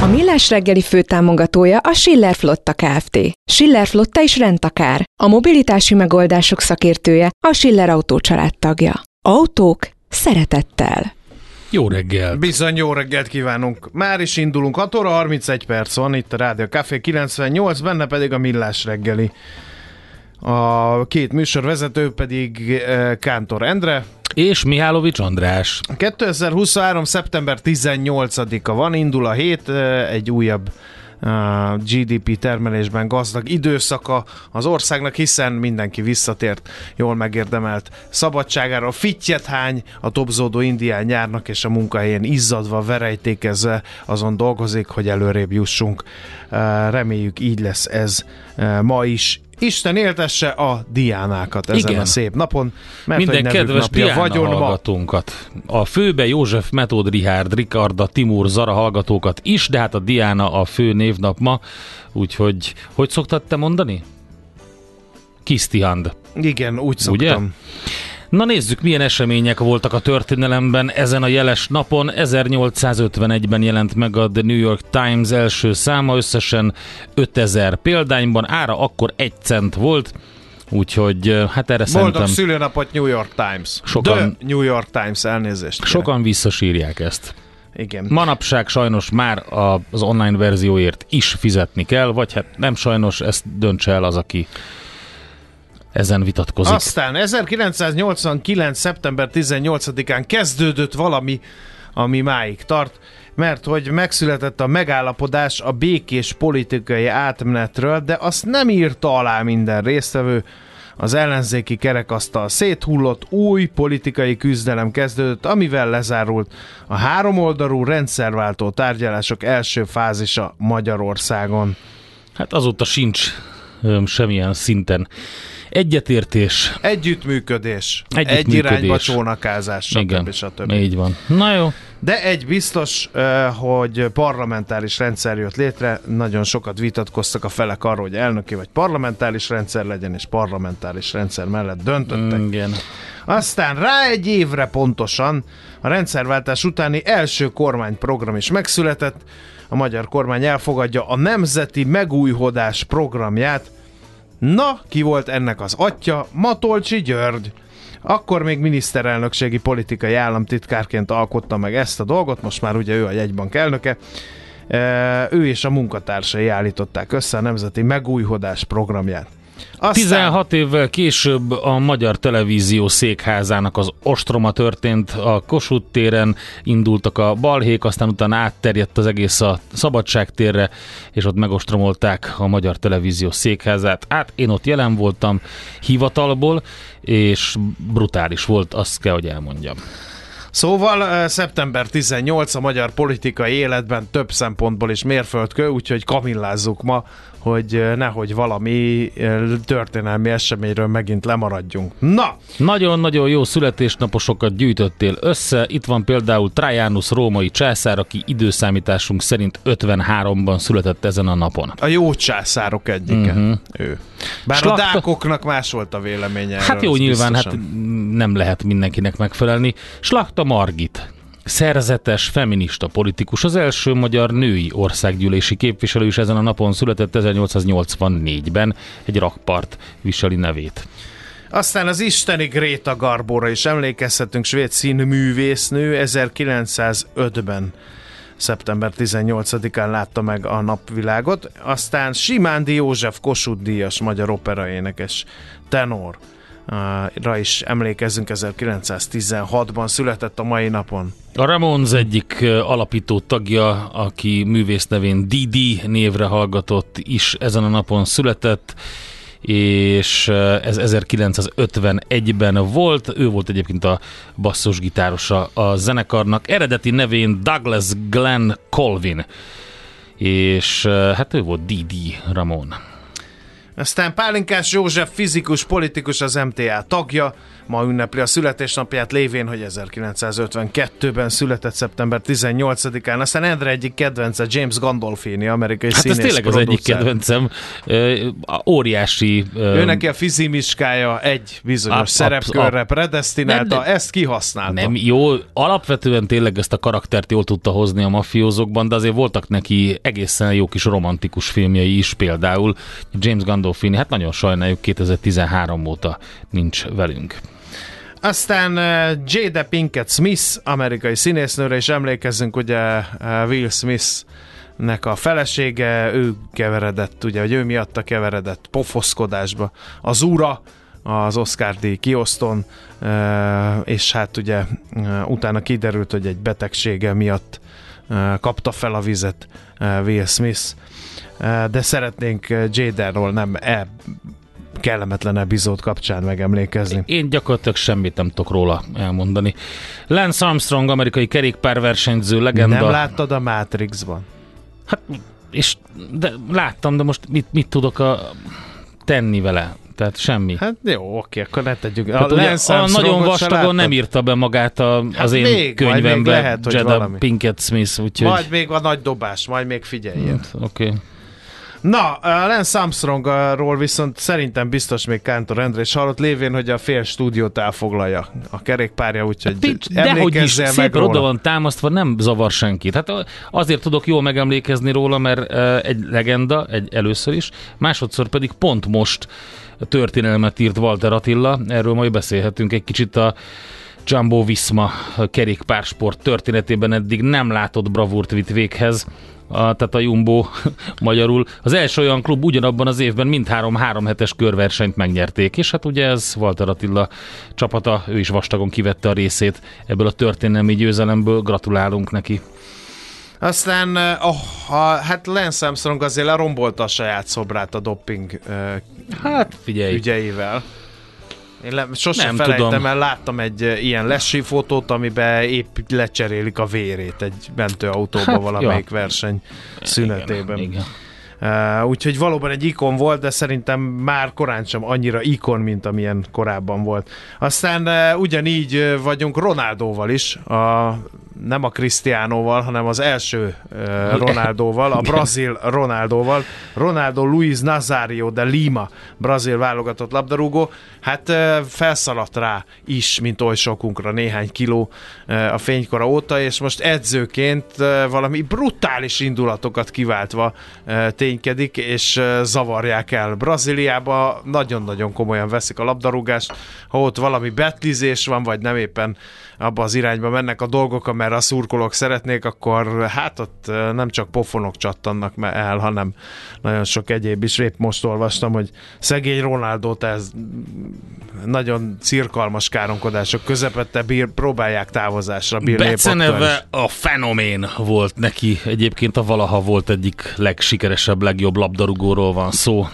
A Millás reggeli főtámogatója a Schiller Flotta Kft. Schiller Flotta is rendtakár. A mobilitási megoldások szakértője a Schiller Autó tagja. Autók szeretettel. Jó reggel! Bizony jó reggelt kívánunk. Már is indulunk. 6 óra 31 perc van itt a Rádió Café 98, benne pedig a Millás reggeli. A két műsorvezető pedig eh, Kántor Endre. És Mihálovics András. 2023. szeptember 18-a van, indul a hét, egy újabb GDP termelésben gazdag időszaka az országnak, hiszen mindenki visszatért jól megérdemelt szabadságára. Fittyet hány a topzódó indián nyárnak, és a munkahelyén izzadva, verejtékezve azon dolgozik, hogy előrébb jussunk. Reméljük így lesz ez ma is. Isten éltesse a diánákat ezen Igen. a szép napon, mert Minden kedves Diana vagyon hallgatónkat. A főbe József, Metód, Richard, Rikarda, Timur, Zara hallgatókat is, de hát a Diana a fő névnap ma, úgyhogy hogy szoktad te mondani? Kisztihand. Igen, úgy Ugye? Na nézzük, milyen események voltak a történelemben ezen a jeles napon. 1851-ben jelent meg a The New York Times első száma, összesen 5000 példányban, ára akkor egy cent volt, úgyhogy hát erre Boldog szerintem szülőnapot New York Times. Sokan- The New York Times, elnézést. kérek. sokan visszasírják ezt. Igen. Manapság sajnos már az online verzióért is fizetni kell, vagy hát nem sajnos, ezt döntse el az, aki ezen vitatkozik. Aztán 1989. szeptember 18-án kezdődött valami, ami máig tart, mert hogy megszületett a megállapodás a békés politikai átmenetről, de azt nem írta alá minden résztvevő. Az ellenzéki kerekasztal széthullott, új politikai küzdelem kezdődött, amivel lezárult a háromoldalú rendszerváltó tárgyalások első fázisa Magyarországon. Hát azóta sincs öm, semmilyen szinten egyetértés. Együttműködés, egy Együttműködés. irányba csónakázás, stb. Igen, stb. így van. Na jó, De egy biztos, hogy parlamentáris rendszer jött létre, nagyon sokat vitatkoztak a felek arról, hogy elnöki vagy parlamentáris rendszer legyen, és parlamentáris rendszer mellett döntöttek. igen. Aztán rá egy évre pontosan a rendszerváltás utáni első kormányprogram is megszületett. A magyar kormány elfogadja a Nemzeti Megújhodás programját. Na, ki volt ennek az atya? Matolcsi György. Akkor még miniszterelnökségi politikai államtitkárként alkotta meg ezt a dolgot, most már ugye ő a jegybank elnöke. Ő és a munkatársai állították össze a Nemzeti Megújhodás programját. Aztán 16 évvel később a Magyar Televízió székházának az ostroma történt, a Kossuth téren indultak a balhék, aztán utána átterjedt az egész a Szabadságtérre, és ott megostromolták a Magyar Televízió székházát. Hát én ott jelen voltam hivatalból, és brutális volt, azt kell, hogy elmondjam. Szóval eh, szeptember 18 a magyar politikai életben több szempontból is mérföldkő, úgyhogy kamillázzuk ma hogy nehogy valami történelmi eseményről megint lemaradjunk. Na, Nagyon-nagyon jó születésnaposokat gyűjtöttél össze. Itt van például Trajanus római császár, aki időszámításunk szerint 53-ban született ezen a napon. a jó császárok egyike. Mhm. Ő. Bár Slakta- a dákoknak más volt a véleménye Hát erről, jó, nyilván, hát nem lehet mindenkinek megfelelni. Slakta Margit, szerzetes, feminista politikus, az első magyar női országgyűlési képviselő is ezen a napon született 1884-ben, egy rakpart viseli nevét. Aztán az isteni Gréta Garbóra is emlékezhetünk, svéd színművésznő 1905-ben szeptember 18-án látta meg a napvilágot. Aztán Simándi József Kossuth díjas magyar operaénekes tenor ra is emlékezzünk, 1916-ban született a mai napon. A Ramones egyik alapító tagja, aki művész nevén Didi névre hallgatott, is ezen a napon született, és ez 1951-ben volt. Ő volt egyébként a basszusgitárosa a zenekarnak. Eredeti nevén Douglas Glenn Colvin, és hát ő volt Didi Ramon. Aztán Pálinkás József fizikus, politikus, az MTA tagja, ma ünnepli a születésnapját lévén, hogy 1952-ben született szeptember 18-án. Aztán Endre egyik kedvence James Gandolfini, amerikai Hát ez színész tényleg az egyik producer. kedvencem. Óriási... Ő neki a fizimiskája egy bizonyos Ab- szerepkörre predestinálta, Nem, nem. ezt kihasználta. Nem, jó, alapvetően tényleg ezt a karaktert jól tudta hozni a mafiózókban, de azért voltak neki egészen jó kis romantikus filmjei is, például James Gandolfini, hát nagyon sajnáljuk, 2013 óta nincs velünk. Aztán uh, Jada Pinkett Smith, amerikai színésznőre is emlékezzünk, ugye uh, Will Smith nek a felesége, ő keveredett, ugye, hogy ő miatta keveredett pofoszkodásba. Az ura, az Oscar díj kiosztón, uh, és hát ugye utána kiderült, hogy egy betegsége miatt kapta fel a vizet Will Smith, de szeretnénk Jada-ról nem e kellemetlen epizód kapcsán megemlékezni. Én gyakorlatilag semmit nem tudok róla elmondani. Lance Armstrong, amerikai kerékpárversenyző, legenda. Nem láttad a Matrixban? Hát, és de láttam, de most mit, mit tudok a, tenni vele? Tehát semmi. Hát jó, oké, akkor ne tegyük. Tehát ugye, Lance a nagyon vastagon nem írta be magát a, az Hát én még, majd még könyvembe lehet, hogy Jada. Pinkett Smith, úgyhogy... Majd még a nagy dobás, majd még figyeljen. Hát, Oké. Okay. Na, Lance Armstrongról viszont szerintem biztos még Kántor Endre is hallott lévén, hogy a fél stúdiót elfoglalja a kerékpárja, úgyhogy Dehogy is, meg oda róla. van támasztva, nem zavar senkit. Hát azért tudok jól megemlékezni róla, mert egy legenda, egy először is, másodszor pedig pont most történelmet írt Walter Attila, erről majd beszélhetünk egy kicsit a Jumbo Visma kerékpársport történetében eddig nem látott bravúrt vitt véghez, a, tehát a Jumbo magyarul. Az első olyan klub ugyanabban az évben mindhárom három hetes körversenyt megnyerték, és hát ugye ez Walter Attila csapata, ő is vastagon kivette a részét ebből a történelmi győzelemből, gratulálunk neki. Aztán oh, ha, hát Lance Armstrong azért lerombolta a saját szobrát a dopping uh, Hát figyelj, ügyeivel. Én le, sosem Nem felejtem tudom. el, láttam egy uh, ilyen lesi fotót, amiben épp lecserélik a vérét egy mentőautóba Hát, valamelyik ja. verseny szünetében. Igen, igen. Uh, úgyhogy valóban egy ikon volt, de szerintem már korán sem annyira ikon, mint amilyen korábban volt. Aztán uh, ugyanígy uh, vagyunk Ronaldóval is, a, nem a Cristianoval, hanem az első uh, Ronaldóval, a brazil Ronaldóval. Ronaldo Luiz Nazario de Lima, brazil válogatott labdarúgó. Hát uh, felszaladt rá is, mint oly sokunkra néhány kiló uh, a fénykora óta, és most edzőként uh, valami brutális indulatokat kiváltva uh, ténykedik, és uh, zavarják el. Brazíliába nagyon-nagyon komolyan veszik a labdarúgást, ha ott valami betlizés van, vagy nem éppen abba az irányba mennek a dolgok, amerre a szurkolók szeretnék, akkor hát ott nem csak pofonok csattannak el, hanem nagyon sok egyéb is. Épp most olvastam, hogy szegény Ronaldot ez nagyon cirkalmas káromkodások közepette bír, próbálják távozásra bírni. Beceneve a fenomén volt neki. Egyébként a valaha volt egyik legsikeresebb, legjobb labdarúgóról van szó.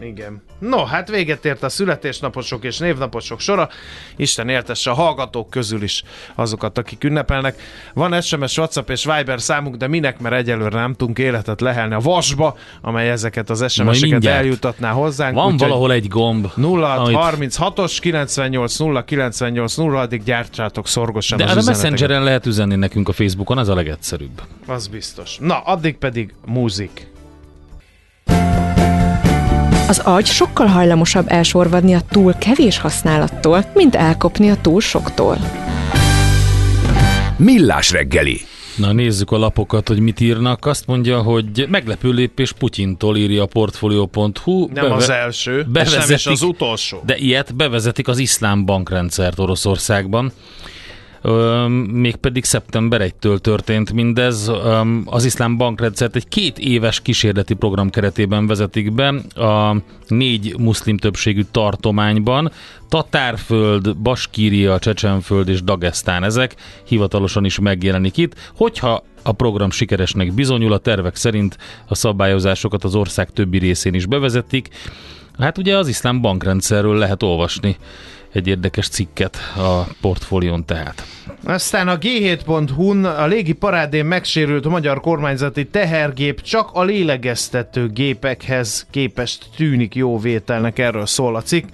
Igen. No, hát véget ért a születésnaposok és névnaposok sora. Isten éltesse a hallgatók közül is azokat, akik ünnepelnek. Van SMS, WhatsApp és Viber számunk, de minek, mert egyelőre nem tudunk életet lehelni a vasba, amely ezeket az SMS-eket eljutatná hozzánk. Van úgyhogy valahol egy gomb. 0 amit- 36-os 98 0 98 0 addig gyártsátok szorgosan De az a. Messengeren lehet üzenni nekünk a Facebookon, az a legegyszerűbb. Az biztos. Na, addig pedig múzik. Az agy sokkal hajlamosabb elsorvadni a túl kevés használattól, mint elkopni a túl soktól. Millás reggeli. Na nézzük a lapokat, hogy mit írnak. Azt mondja, hogy meglepő lépés Putyintól írja a portfolio.hu. Nem az első, és nem is bevezetik- az utolsó. De ilyet bevezetik az iszlám bankrendszert Oroszországban. Mégpedig szeptember 1-től történt mindez. Az iszlám bankrendszert egy két éves kísérleti program keretében vezetik be a négy muszlim többségű tartományban. Tatárföld, Baskíria, Csecsenföld és Dagestán ezek hivatalosan is megjelenik itt. Hogyha a program sikeresnek bizonyul, a tervek szerint a szabályozásokat az ország többi részén is bevezetik. Hát ugye az iszlám bankrendszerről lehet olvasni egy érdekes cikket a portfólión tehát. Aztán a G7.hu-n a légi parádén megsérült magyar kormányzati tehergép csak a lélegeztető gépekhez képest tűnik jó vételnek, erről szól a cikk.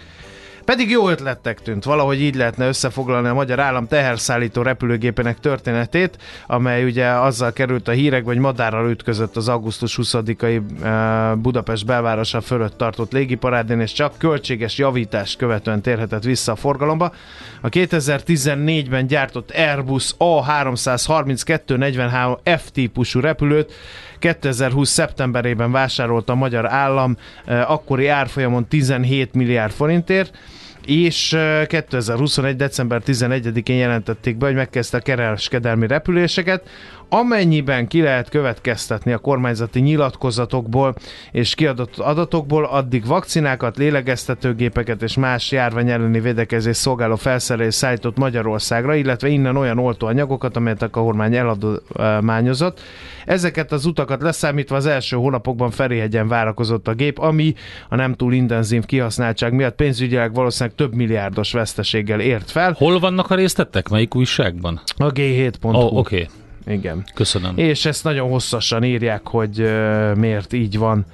Pedig jó ötlettek tűnt, valahogy így lehetne összefoglalni a magyar állam teherszállító repülőgépének történetét, amely ugye azzal került a hírekbe, hogy madárral ütközött az augusztus 20-ai eh, Budapest belvárosa fölött tartott légiparádén, és csak költséges javítást követően térhetett vissza a forgalomba. A 2014-ben gyártott Airbus A332-43 F típusú repülőt 2020. szeptemberében vásárolta a magyar állam eh, akkori árfolyamon 17 milliárd forintért, és eh, 2021. december 11-én jelentették be, hogy megkezdte a kereskedelmi repüléseket, amennyiben ki lehet következtetni a kormányzati nyilatkozatokból és kiadott adatokból, addig vakcinákat, lélegeztetőgépeket és más járvány elleni védekezés szolgáló felszerelés szállított Magyarországra, illetve innen olyan oltóanyagokat, amelyet a kormány eladományozott. Ezeket az utakat leszámítva az első hónapokban Ferihegyen várakozott a gép, ami a nem túl intenzív kihasználtság miatt pénzügyileg valószínűleg több milliárdos veszteséggel ért fel. Hol vannak a részletek? Melyik újságban? A G7.hu. Ó, oh, oké. Okay. Igen. Köszönöm. És ezt nagyon hosszasan írják, hogy uh, miért így van,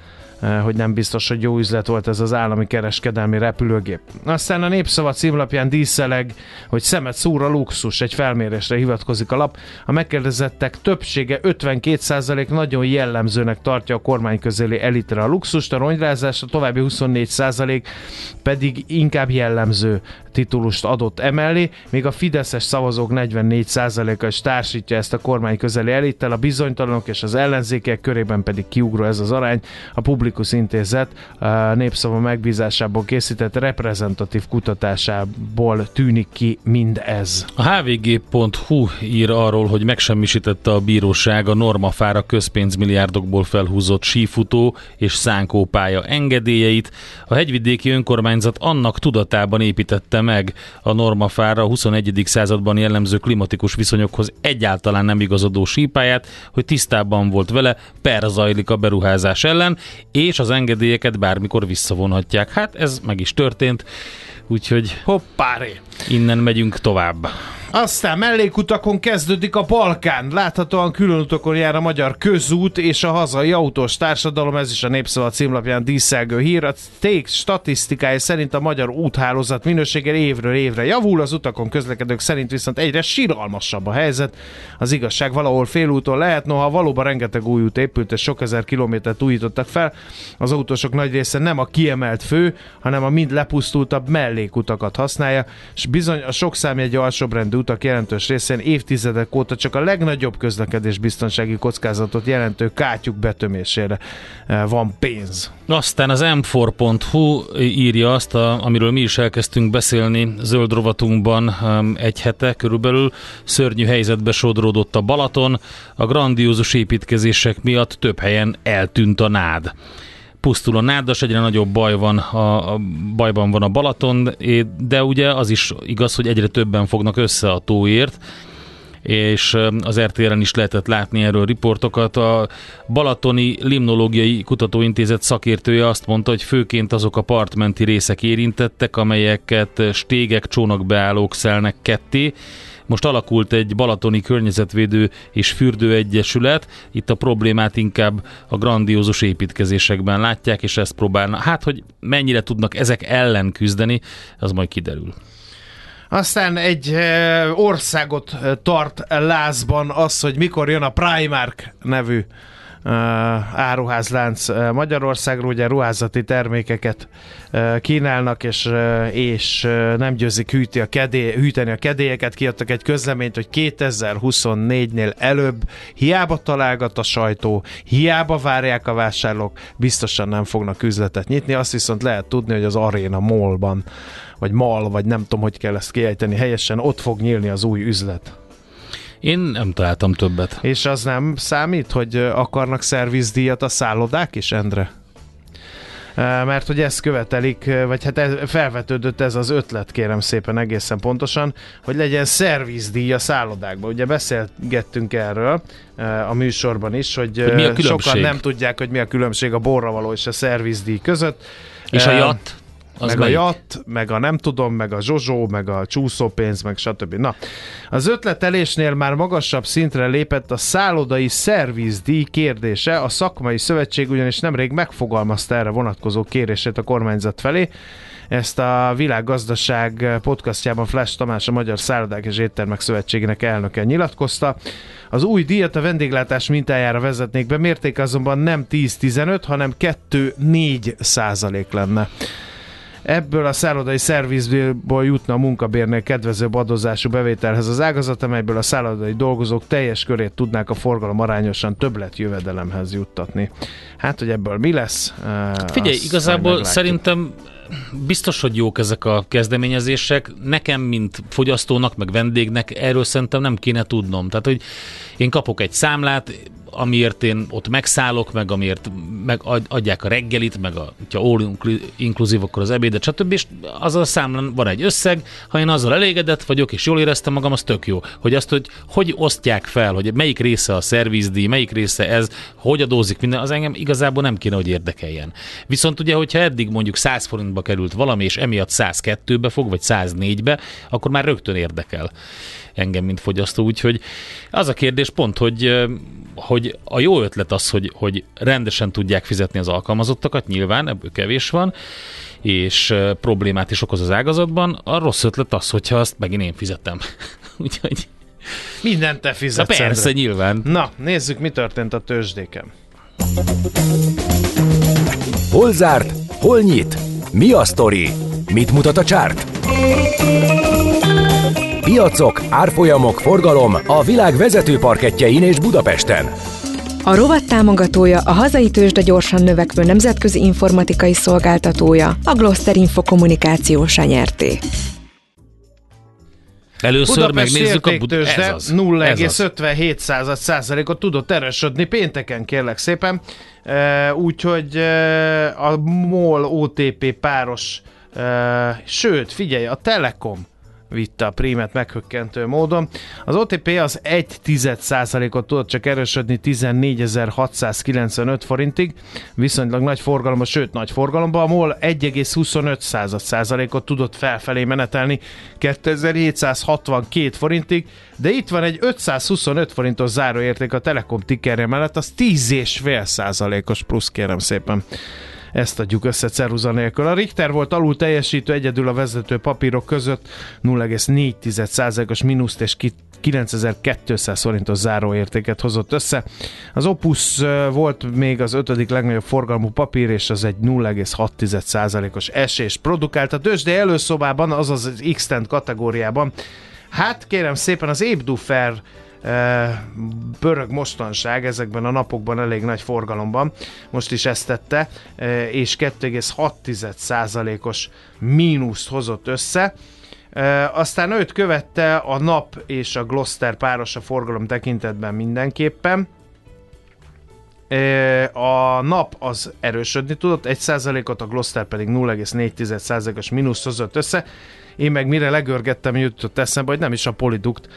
hogy nem biztos, hogy jó üzlet volt ez az állami kereskedelmi repülőgép. Aztán a Népszava címlapján díszeleg, hogy szemet szúr a luxus, egy felmérésre hivatkozik a lap. A megkérdezettek többsége 52% nagyon jellemzőnek tartja a kormány közeli elitre a luxust, a ronyrázás, a további 24% pedig inkább jellemző titulust adott emellé, még a fideszes szavazók 44%-a is társítja ezt a kormány közeli elittel, a bizonytalanok és az ellenzékek körében pedig kiugró ez az arány. A Publikus Intézet a népszava megbízásából készített reprezentatív kutatásából tűnik ki mindez. A hvg.hu ír arról, hogy megsemmisítette a bíróság a normafára közpénzmilliárdokból felhúzott sífutó és szánkópálya engedélyeit. A hegyvidéki önkormányzat annak tudatában építette meg a normafára a 21. században jellemző klimatikus viszonyokhoz egyáltalán nem igazodó sípáját, hogy tisztában volt vele, per zajlik a beruházás ellen, és az engedélyeket bármikor visszavonhatják. Hát ez meg is történt, úgyhogy Hoppáré! innen megyünk tovább. Aztán mellékutakon kezdődik a Balkán. Láthatóan különutakon jár a magyar közút és a hazai autós társadalom. Ez is a Népszava címlapján díszelgő hír. A TÉK statisztikája szerint a magyar úthálózat minősége évről évre javul, az utakon közlekedők szerint viszont egyre síralmasabb a helyzet. Az igazság valahol félúton lehet, noha valóban rengeteg új út épült és sok ezer kilométert újítottak fel. Az autósok nagy része nem a kiemelt fő, hanem a mind lepusztultabb mellékutakat használja, és bizony a sok számjegy alsóbrendű utak jelentős részén évtizedek óta csak a legnagyobb közlekedés biztonsági kockázatot jelentő kátyuk betömésére eh, van pénz. Aztán az m4.hu írja azt, a, amiről mi is elkezdtünk beszélni zöld rovatunkban egy hete körülbelül. Szörnyű helyzetbe sodródott a Balaton, a grandiózus építkezések miatt több helyen eltűnt a nád pusztul a nádas, egyre nagyobb baj van, a, a bajban van a Balaton, de ugye az is igaz, hogy egyre többen fognak össze a tóért. és az RTL-en is lehetett látni erről riportokat. A Balatoni Limnológiai Kutatóintézet szakértője azt mondta, hogy főként azok a partmenti részek érintettek, amelyeket stégek, csónakbeállók szelnek ketté, most alakult egy balatoni környezetvédő és fürdőegyesület, itt a problémát inkább a grandiózus építkezésekben látják, és ezt próbálnak. Hát, hogy mennyire tudnak ezek ellen küzdeni, az majd kiderül. Aztán egy országot tart lázban az, hogy mikor jön a Primark nevű áruházlánc Magyarországról, ugye ruházati termékeket kínálnak, és, és nem győzik hűti a kedély, hűteni a kedélyeket. Kiadtak egy közleményt, hogy 2024-nél előbb hiába találgat a sajtó, hiába várják a vásárlók, biztosan nem fognak üzletet nyitni. Azt viszont lehet tudni, hogy az Arena Mallban, vagy Mall, vagy nem tudom, hogy kell ezt kiejteni helyesen, ott fog nyílni az új üzlet. Én nem találtam többet. És az nem számít, hogy akarnak szervizdíjat a szállodák is, Endre? mert hogy ezt követelik, vagy hát felvetődött ez az ötlet, kérem szépen egészen pontosan, hogy legyen szervizdíj a szállodákban. Ugye beszélgettünk erről a műsorban is, hogy, hogy mi a sokan nem tudják, hogy mi a különbség a borra való és a szervizdíj között. És a jatt? Az meg melyik? a jat, meg a nem tudom, meg a zsozsó, meg a csúszópénz, meg stb. Na, az ötletelésnél már magasabb szintre lépett a szállodai szervizdíj kérdése. A szakmai szövetség ugyanis nemrég megfogalmazta erre vonatkozó kérését a kormányzat felé. Ezt a világgazdaság podcastjában Flash Tamás, a Magyar Szállodák és Éttermek Szövetségének elnöke nyilatkozta. Az új díjat a vendéglátás mintájára vezetnék be, mérték azonban nem 10-15, hanem 2-4 százalék lenne. Ebből a szállodai szervizből jutna a munkabérnél kedvezőbb adózású bevételhez az ágazat, amelyből a szállodai dolgozók teljes körét tudnák a forgalom arányosan többlet jövedelemhez juttatni. Hát, hogy ebből mi lesz? Figyelj, igazából szerintem biztos, hogy jók ezek a kezdeményezések. Nekem, mint fogyasztónak, meg vendégnek erről szerintem nem kéne tudnom. Tehát, hogy én kapok egy számlát, amiért én ott megszállok, meg amiért meg adják a reggelit, meg a, ha all inkluzív, akkor az ebédet, stb. És az a számlán van egy összeg, ha én azzal elégedett vagyok, és jól éreztem magam, az tök jó. Hogy azt, hogy hogy osztják fel, hogy melyik része a szervizdíj, melyik része ez, hogy adózik minden, az engem igazából nem kéne, hogy érdekeljen. Viszont ugye, hogyha eddig mondjuk 100 forintba került valami, és emiatt 102-be fog, vagy 104-be, akkor már rögtön érdekel engem, mint fogyasztó. Úgyhogy az a kérdés pont, hogy, hogy a jó ötlet az, hogy, hogy rendesen tudják fizetni az alkalmazottakat, nyilván ebből kevés van, és problémát is okoz az ágazatban. A rossz ötlet az, hogyha azt megint én fizetem. Úgyhogy... Mindent te fizetsz. Na persze, nyilván. Na, nézzük, mi történt a tőzsdéken. Hol zárt? Hol nyit? Mi a sztori? Mit mutat a csárt? Piacok, árfolyamok, forgalom a világ vezető parketjein és Budapesten. A rovat támogatója a hazai tőzsde gyorsan növekvő nemzetközi informatikai szolgáltatója, a Gloster Info kommunikációs nyerté. Először Budapest megnézzük a Budapest. 0,57 százalékot tudott erősödni pénteken, kérlek szépen. Úgyhogy a MOL OTP páros, sőt, figyelj, a Telekom vitte a prímet meghökkentő módon. Az OTP az 1% ot tudott csak erősödni 14.695 forintig, viszonylag nagy forgalomban, sőt nagy forgalomban, a MOL 1,25% ot tudott felfelé menetelni 2762 forintig, de itt van egy 525 forintos záróérték a Telekom tickerje mellett, az 10,5 százalékos plusz kérem szépen ezt adjuk össze ceruza nélkül. A Richter volt alul teljesítő egyedül a vezető papírok között 0,4%-os mínuszt és 9200 forintos záróértéket hozott össze. Az Opus volt még az ötödik legnagyobb forgalmú papír, és az egy 0,6%-os esés produkált. A tőzsde előszobában, azaz az x kategóriában Hát kérem szépen az Ébdufer pörög mostanság ezekben a napokban elég nagy forgalomban, most is ezt tette, és 2,6%-os mínuszt hozott össze. Aztán őt követte a nap és a Gloster páros a forgalom tekintetben mindenképpen. A nap az erősödni tudott, 1%-ot, a Gloster pedig 0,4%-os mínusz hozott össze. Én meg mire legörgettem, jutott eszembe, hogy nem is a Polidukt,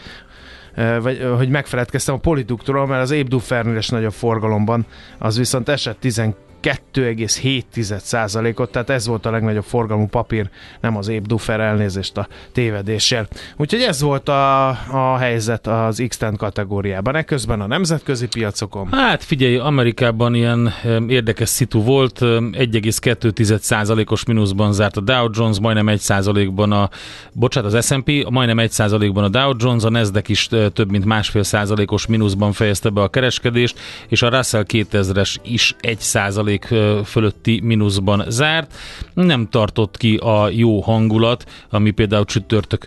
vagy hogy megfeledkeztem a Poliduktról, mert az Ébdufernél is nagyobb forgalomban, az viszont esett 12 2,7%-ot, tehát ez volt a legnagyobb forgalmú papír, nem az Ébdufer elnézést a tévedéssel. Úgyhogy ez volt a, a helyzet az x kategóriában. Ekközben a nemzetközi piacokon. Hát figyelj, Amerikában ilyen érdekes szitu volt, em, 1,2%-os mínuszban zárt a Dow Jones, majdnem 1%-ban a, bocsánat, az S&P, majdnem 1%-ban a Dow Jones, a Nasdaq is több mint másfél százalékos mínuszban fejezte be a kereskedést, és a Russell 2000-es is 1% fölötti mínuszban zárt. Nem tartott ki a jó hangulat, ami például csütörtök,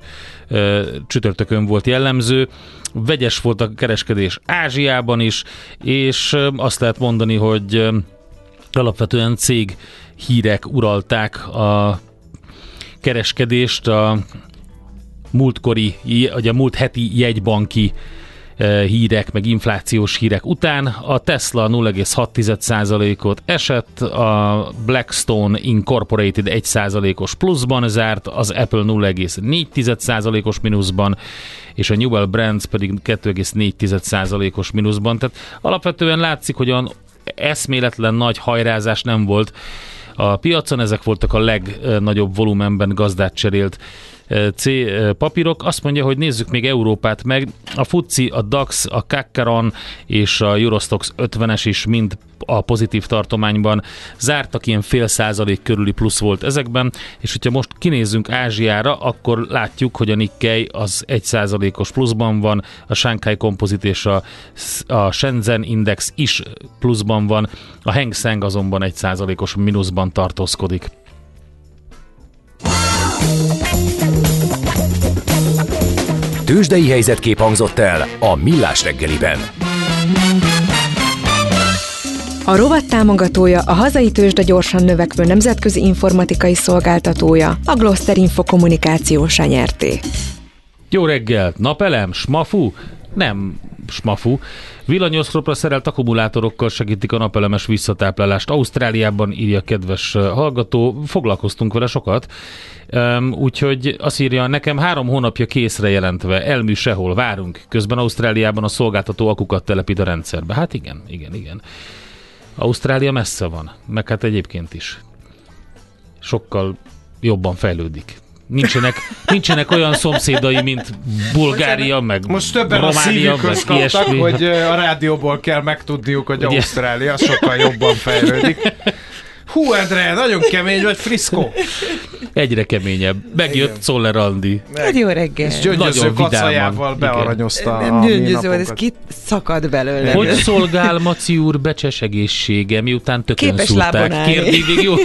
csütörtökön volt jellemző. Vegyes volt a kereskedés Ázsiában is, és azt lehet mondani, hogy alapvetően cég hírek uralták a kereskedést, a múltkori, vagy a múlt heti jegybanki hírek, meg inflációs hírek után. A Tesla 0,6%-ot esett, a Blackstone Incorporated 1%-os pluszban zárt, az Apple 0,4%-os mínuszban, és a Newell Brands pedig 2,4%-os mínuszban. Tehát alapvetően látszik, hogy olyan eszméletlen nagy hajrázás nem volt a piacon, ezek voltak a legnagyobb volumenben gazdát cserélt C papírok. Azt mondja, hogy nézzük még Európát meg. A FUCI, a DAX, a Kakkaron és a Eurostox 50-es is mind a pozitív tartományban zártak, ilyen fél százalék körüli plusz volt ezekben, és hogyha most kinézzünk Ázsiára, akkor látjuk, hogy a Nikkei az egy százalékos pluszban van, a Shanghai Composite és a, a Shenzhen Index is pluszban van, a Hang Seng azonban egy százalékos mínuszban tartózkodik. Tőzsdei helyzetkép hangzott el a Millás reggeliben. A rovat támogatója a hazai tőzsde gyorsan növekvő nemzetközi informatikai szolgáltatója, a Gloster Info kommunikációs nyerté. Jó reggelt! Napelem? Smafu? Nem smafu. Villanyoszlopra szerelt akkumulátorokkal segítik a napelemes visszatáplálást. Ausztráliában írja kedves hallgató, foglalkoztunk vele sokat. Um, úgyhogy azt írja, nekem három hónapja készre jelentve, elmű sehol, várunk. Közben Ausztráliában a szolgáltató akukat telepít a rendszerbe. Hát igen, igen, igen. Ausztrália messze van, meg hát egyébként is. Sokkal jobban fejlődik. Nincsenek, nincsenek olyan szomszédai, mint Bulgária, meg Most többen a Románia, meg kaptak, hogy a rádióból kell megtudniuk, hogy Ugye? Ausztrália sokkal jobban fejlődik. Hú, Endre, nagyon kemény vagy, Frisco. Egyre keményebb. Megjött Szoller Andi. Hát jó reggel. És gyöngyöző Nagyon kacajával Igen. bearanyozta a gyöngyöző volt, ez ki szakad belőle. Hogy szolgál Maci úr becses egészsége, miután tökön Képes szúrták? Kérdi még jó?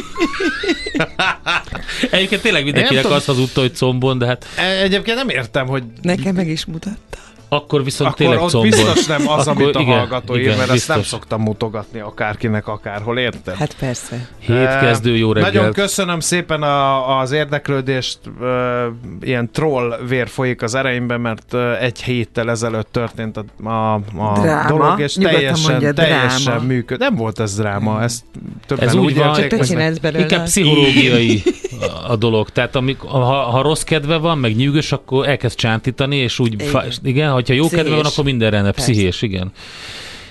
Egyébként tényleg mindenkinek azt hazudta, hogy combon, de hát E- Egyébként nem értem, hogy Nekem meg is mutatta. Akkor viszont akkor tényleg ott biztos nem az, Akkor amit a igen, hallgató ír, igen, mert ezt nem biztos. szoktam mutogatni akárkinek akárhol, érted? Hát persze. Hétkezdő, jó reggelt. Nagyon köszönöm szépen a, az érdeklődést, ö, ilyen troll vér folyik az ereimben, mert ö, egy héttel ezelőtt történt a, a, a Dráma. dolog, és Nyugodtan teljesen, mondja, teljesen dráma. működ. Nem volt ez dráma, ezt többen Ez úgy, úgy van, hogy- belőle. Inkább pszichológiai a- dolog. Tehát amik, ha, ha rossz kedve van, meg nyűgös, akkor elkezd csántítani, és úgy, igen, fa, igen hogyha jó kedve van, Pszichés. akkor minden rendben. Persze. Pszichés, igen.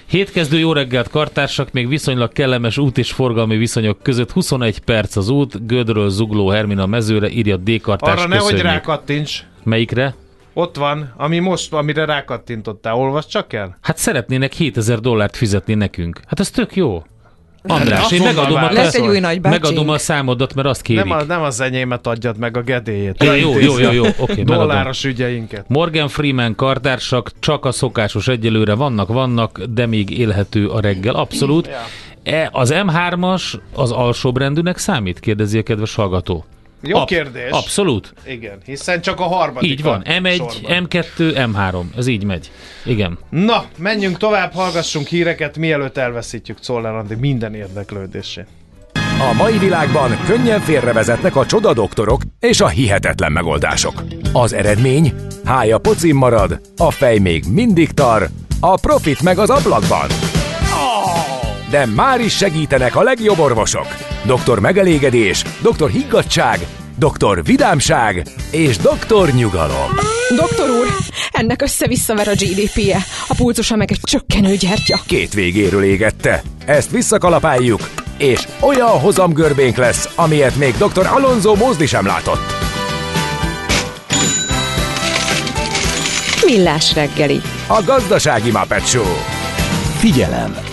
Hétkezdő jó reggelt, kartársak, még viszonylag kellemes út és forgalmi viszonyok között 21 perc az út, Gödről Zugló Hermina mezőre, írja D. Kartárs, Arra nehogy rákattints. Melyikre? Ott van, ami most, amire rákattintottál. Olvasd csak el. Hát szeretnének 7000 dollárt fizetni nekünk. Hát ez tök jó. András, Hát én megadom a. Lesz egy új megadom a számodat, mert azt kérik. Nem, a, nem az enyémet adjad meg a gedélyét. Ja, jó, jó, jó, jó, oké, megadom. Dolláros ügyeinket. Morgan Freeman kartársak csak a szokásos egyelőre vannak, vannak, de még élhető a reggel. Abszolút. E, az M3-as az alsóbrendűnek számít? Kérdezi a kedves hallgató. Jó Ab- kérdés. Abszolút. Igen, hiszen csak a harmadik. Így van. a M1, sorban. M2, M3. Ez így megy. Igen. Na, menjünk tovább, hallgassunk híreket, mielőtt elveszítjük Czoller Andi minden érdeklődését. A mai világban könnyen félrevezetnek a csoda doktorok és a hihetetlen megoldások. Az eredmény? Hája pocim marad, a fej még mindig tar, a profit meg az ablakban. De már is segítenek a legjobb orvosok. Doktor megelégedés, doktor higgadság, Dr. Vidámság és Dr. Nyugalom. Doktor úr, ennek össze-visszaver a GDP-je, a pulzusa meg egy csökkenő gyertya. Két végéről égette. Ezt visszakalapáljuk, és olyan hozamgörbénk lesz, amilyet még Dr. Alonso Mózdi sem látott. Millás reggeli. A gazdasági Muppet Show. Figyelem!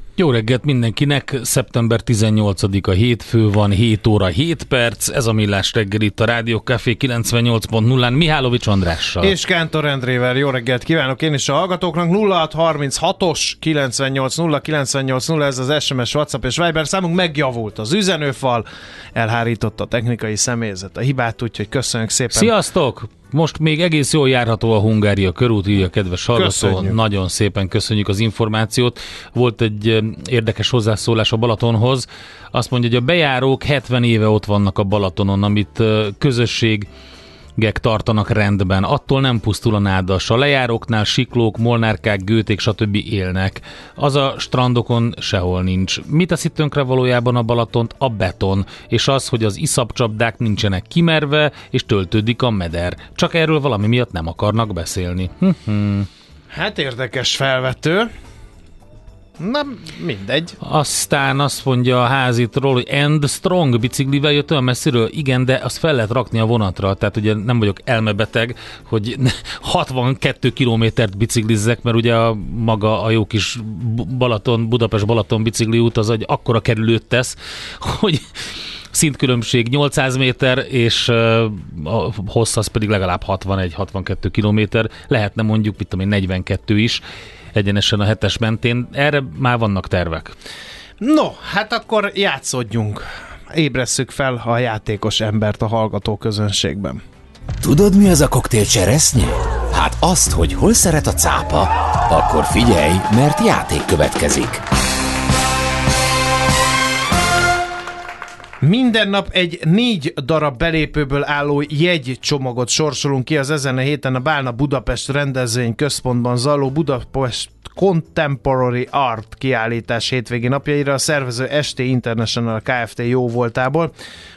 Jó reggelt mindenkinek, szeptember 18-a hétfő van, 7 óra 7 perc, ez a Millás reggel itt a Rádió Café 98.0-án Mihálovics Andrással. És Kántor Endrével jó reggelt kívánok én is a hallgatóknak. 0636-os 980 980 ez az SMS, WhatsApp és Viber számunk megjavult az üzenőfal, elhárított a technikai személyzet a hibát, úgyhogy köszönjük szépen. Sziasztok! Most még egész jól járható a Hungária körút, így a kedves hallgató. Nagyon szépen köszönjük az információt. Volt egy érdekes hozzászólás a Balatonhoz. Azt mondja, hogy a bejárók 70 éve ott vannak a Balatonon, amit eh, közösség tartanak rendben. Attól nem pusztul a nádas. A lejáróknál siklók, molnárkák, gőték, stb. élnek. Az a strandokon sehol nincs. Mit teszi tönkre valójában a Balatont? A beton. És az, hogy az iszapcsapdák nincsenek kimerve, és töltődik a meder. Csak erről valami miatt nem akarnak beszélni. Hm. Hát érdekes felvető. Na, mindegy. Aztán azt mondja a házitról, hogy End Strong biciklivel jött olyan messziről. Igen, de azt fel lehet rakni a vonatra. Tehát ugye nem vagyok elmebeteg, hogy 62 kilométert biciklizzek, mert ugye a maga a jó kis Balaton, Budapest-Balaton bicikli út az egy akkora kerülőt tesz, hogy szintkülönbség 800 méter, és a hossz az pedig legalább 61-62 kilométer. Lehetne mondjuk, mit tudom én, 42 is egyenesen a hetes mentén. Erre már vannak tervek. No, hát akkor játszodjunk. Ébresszük fel a játékos embert a hallgató közönségben. Tudod, mi az a koktél cseresznye? Hát azt, hogy hol szeret a cápa. Akkor figyelj, mert játék következik. Minden nap egy négy darab belépőből álló jegycsomagot sorsolunk ki az ezen a héten a Bálna Budapest rendezvény központban zajló Budapest Contemporary Art kiállítás hétvégi napjaira a szervező ST International Kft. jó voltából.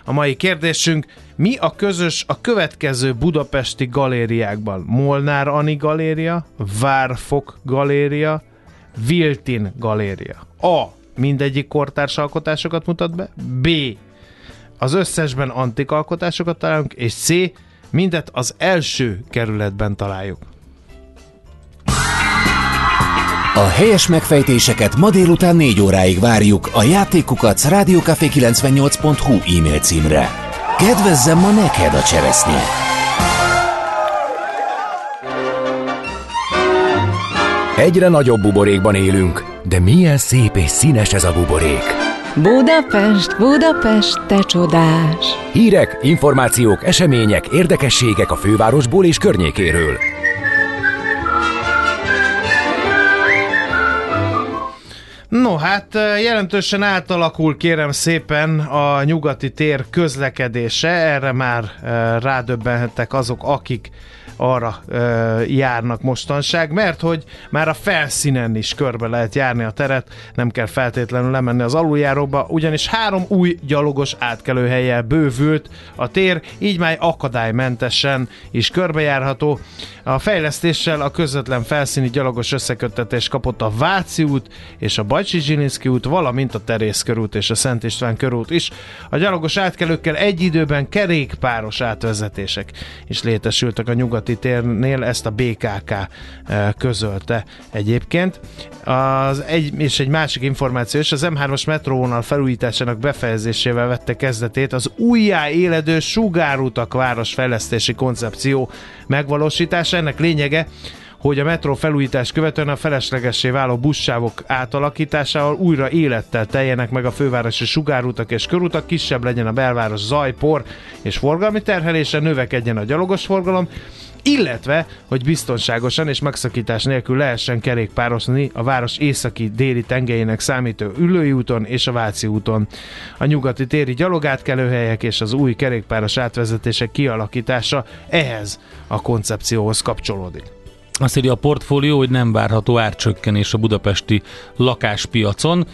A mai kérdésünk, mi a közös a következő budapesti galériákban? Molnár Ani galéria, Várfok galéria, Viltin galéria. A. Mindegyik kortárs alkotásokat mutat be. B. Az összesben antik alkotásokat találunk. És C. Mindet az első kerületben találjuk. A helyes megfejtéseket ma délután 4 óráig várjuk a játékukat rádiókafé98.hu e-mail címre. Kedvezzem ma neked a cseresznye! Egyre nagyobb buborékban élünk, de milyen szép és színes ez a buborék. Budapest, Budapest, te csodás! Hírek, információk, események, érdekességek a fővárosból és környékéről. No, hát jelentősen átalakul kérem szépen a nyugati tér közlekedése, erre már rádöbbenhettek azok, akik arra ö, járnak mostanság, mert hogy már a felszínen is körbe lehet járni a teret, nem kell feltétlenül lemenni az aluljáróba, ugyanis három új gyalogos átkelőhelyel bővült a tér, így már akadálymentesen is körbejárható. A fejlesztéssel a közvetlen felszíni gyalogos összeköttetés kapott a Váci út és a Bajcsi Zsilinszki út, valamint a Terész körút és a Szent István körút is. A gyalogos átkelőkkel egy időben kerékpáros átvezetések is létesültek a nyugati térnél, ezt a BKK eh, közölte egyébként. Az egy, és egy másik információ is, az M3-as metróvonal felújításának befejezésével vette kezdetét az újjá éledő sugárutak városfejlesztési koncepció megvalósítása. Ennek lényege, hogy a metró felújítás követően a feleslegessé váló buszsávok átalakításával újra élettel teljenek meg a fővárosi sugárutak és körutak, kisebb legyen a belváros zaj, por és forgalmi terhelése, növekedjen a gyalogos forgalom, illetve, hogy biztonságosan és megszakítás nélkül lehessen kerékpározni a város északi déli tengelyének számító ülői úton és a Váci úton. A nyugati téri gyalogátkelőhelyek és az új kerékpáros átvezetések kialakítása ehhez a koncepcióhoz kapcsolódik. Azt írja a portfólió, hogy nem várható árcsökkenés a budapesti lakáspiacon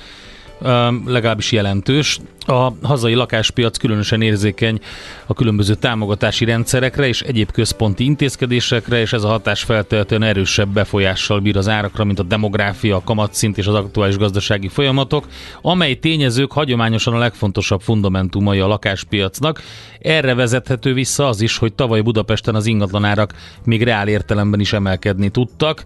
legalábbis jelentős. A hazai lakáspiac különösen érzékeny a különböző támogatási rendszerekre és egyéb központi intézkedésekre, és ez a hatás feltétlenül erősebb befolyással bír az árakra, mint a demográfia, a kamatszint és az aktuális gazdasági folyamatok, amely tényezők hagyományosan a legfontosabb fundamentumai a lakáspiacnak. Erre vezethető vissza az is, hogy tavaly Budapesten az ingatlanárak még reál értelemben is emelkedni tudtak.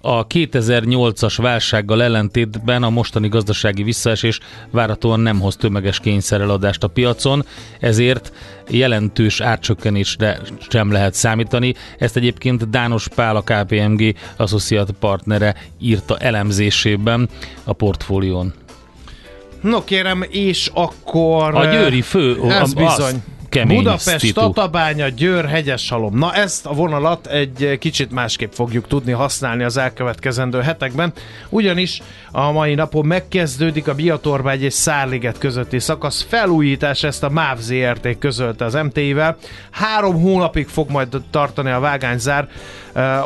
A 2008-as válsággal ellentétben a mostani gazdasági visszaesés várhatóan nem hoz tömeges kényszereladást a piacon, ezért jelentős árcsökkenésre sem lehet számítani. Ezt egyébként Dános Pál, a KPMG Associate partnere írta elemzésében a portfólión. No kérem, és akkor... A győri fő... Ez bizony. Az kemény Budapest, szitu. Tatabánya, Győr, Hegyeshalom. Na ezt a vonalat egy kicsit másképp fogjuk tudni használni az elkövetkezendő hetekben, ugyanis a mai napon megkezdődik a Biatorbágy és Szárliget közötti szakasz felújítás, ezt a MÁV ZRT közölte az MTI-vel. Három hónapig fog majd tartani a vágányzár.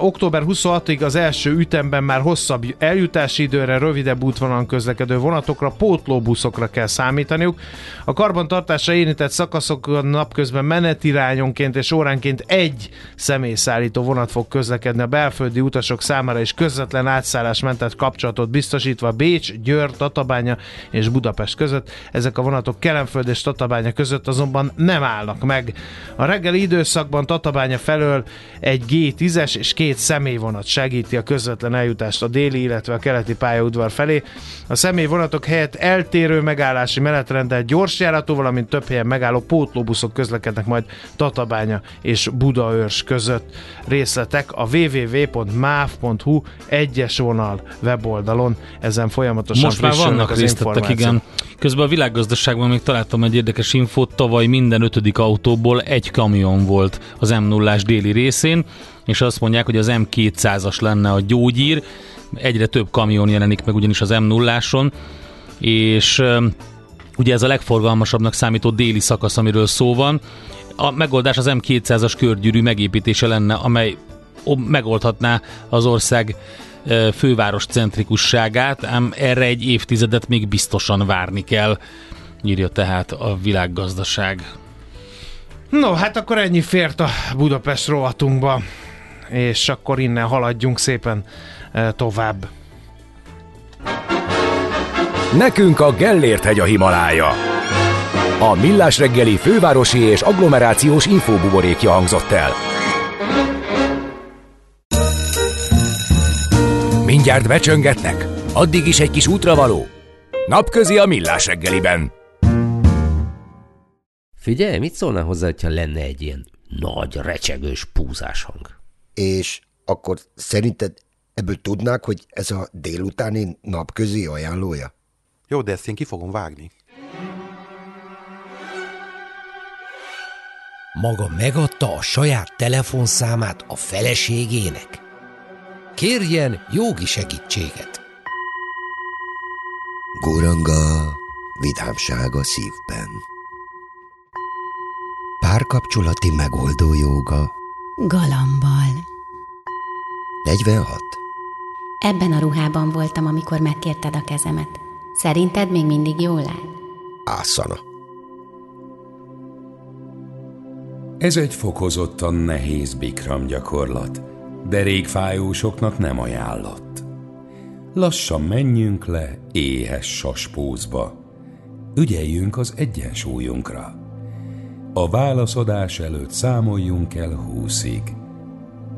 Október 26-ig az első ütemben már hosszabb eljutási időre, rövidebb útvonalon közlekedő vonatokra, pótlóbuszokra kell számítaniuk. A karbantartásra érintett szakaszokon napközben menetirányonként és óránként egy személyszállító vonat fog közlekedni a belföldi utasok számára és közvetlen átszállásmentett kapcsolatot biztosítva Bécs, Győr, Tatabánya és Budapest között. Ezek a vonatok Kelenföld és Tatabánya között azonban nem állnak meg. A reggeli időszakban Tatabánya felől egy G10-es és két személyvonat segíti a közvetlen eljutást a déli, illetve a keleti pályaudvar felé. A személyvonatok helyett eltérő megállási menetrendel gyorsjáratú, valamint több helyen megálló pótlóbuszok közlekednek majd Tatabánya és Budaörs között. Részletek a www.mav.hu egyes vonal weboldalon. Ezen folyamatosan Most már vannak az részletek, igen. Közben a világgazdaságban még találtam egy érdekes infót, tavaly minden ötödik autóból egy kamion volt az m 0 déli részén, és azt mondják, hogy az M200-as lenne a gyógyír, egyre több kamion jelenik meg ugyanis az m 0 és ugye ez a legforgalmasabbnak számító déli szakasz, amiről szó van. A megoldás az M200-as körgyűrű megépítése lenne, amely megoldhatná az ország főváros centrikusságát, ám erre egy évtizedet még biztosan várni kell, írja tehát a világgazdaság. No, hát akkor ennyi fért a Budapest rovatunkba, és akkor innen haladjunk szépen tovább. Nekünk a Gellért hegy a Himalája. A Millás reggeli fővárosi és agglomerációs infóbuborékja hangzott el. Mindjárt becsöngetnek, addig is egy kis útravaló. Napközi a Millás reggeliben. Figyelj, mit szólnál hozzá, hogyha lenne egy ilyen nagy, recsegős púzás hang? És akkor szerinted ebből tudnák, hogy ez a délutáni napközi ajánlója? Jó, de ezt én ki fogom vágni. Maga megadta a saját telefonszámát a feleségének? Kérjen jogi segítséget. Guranga, vidámság a szívben. Párkapcsolati megoldó joga. Galambal. 46. Ebben a ruhában voltam, amikor megkérted a kezemet. Szerinted még mindig jól áll? Ászana. Ez egy fokozottan nehéz bikram gyakorlat, derékfájósoknak nem ajánlott. Lassan menjünk le éhes saspózba. Ügyeljünk az egyensúlyunkra. A válaszadás előtt számoljunk el húszig,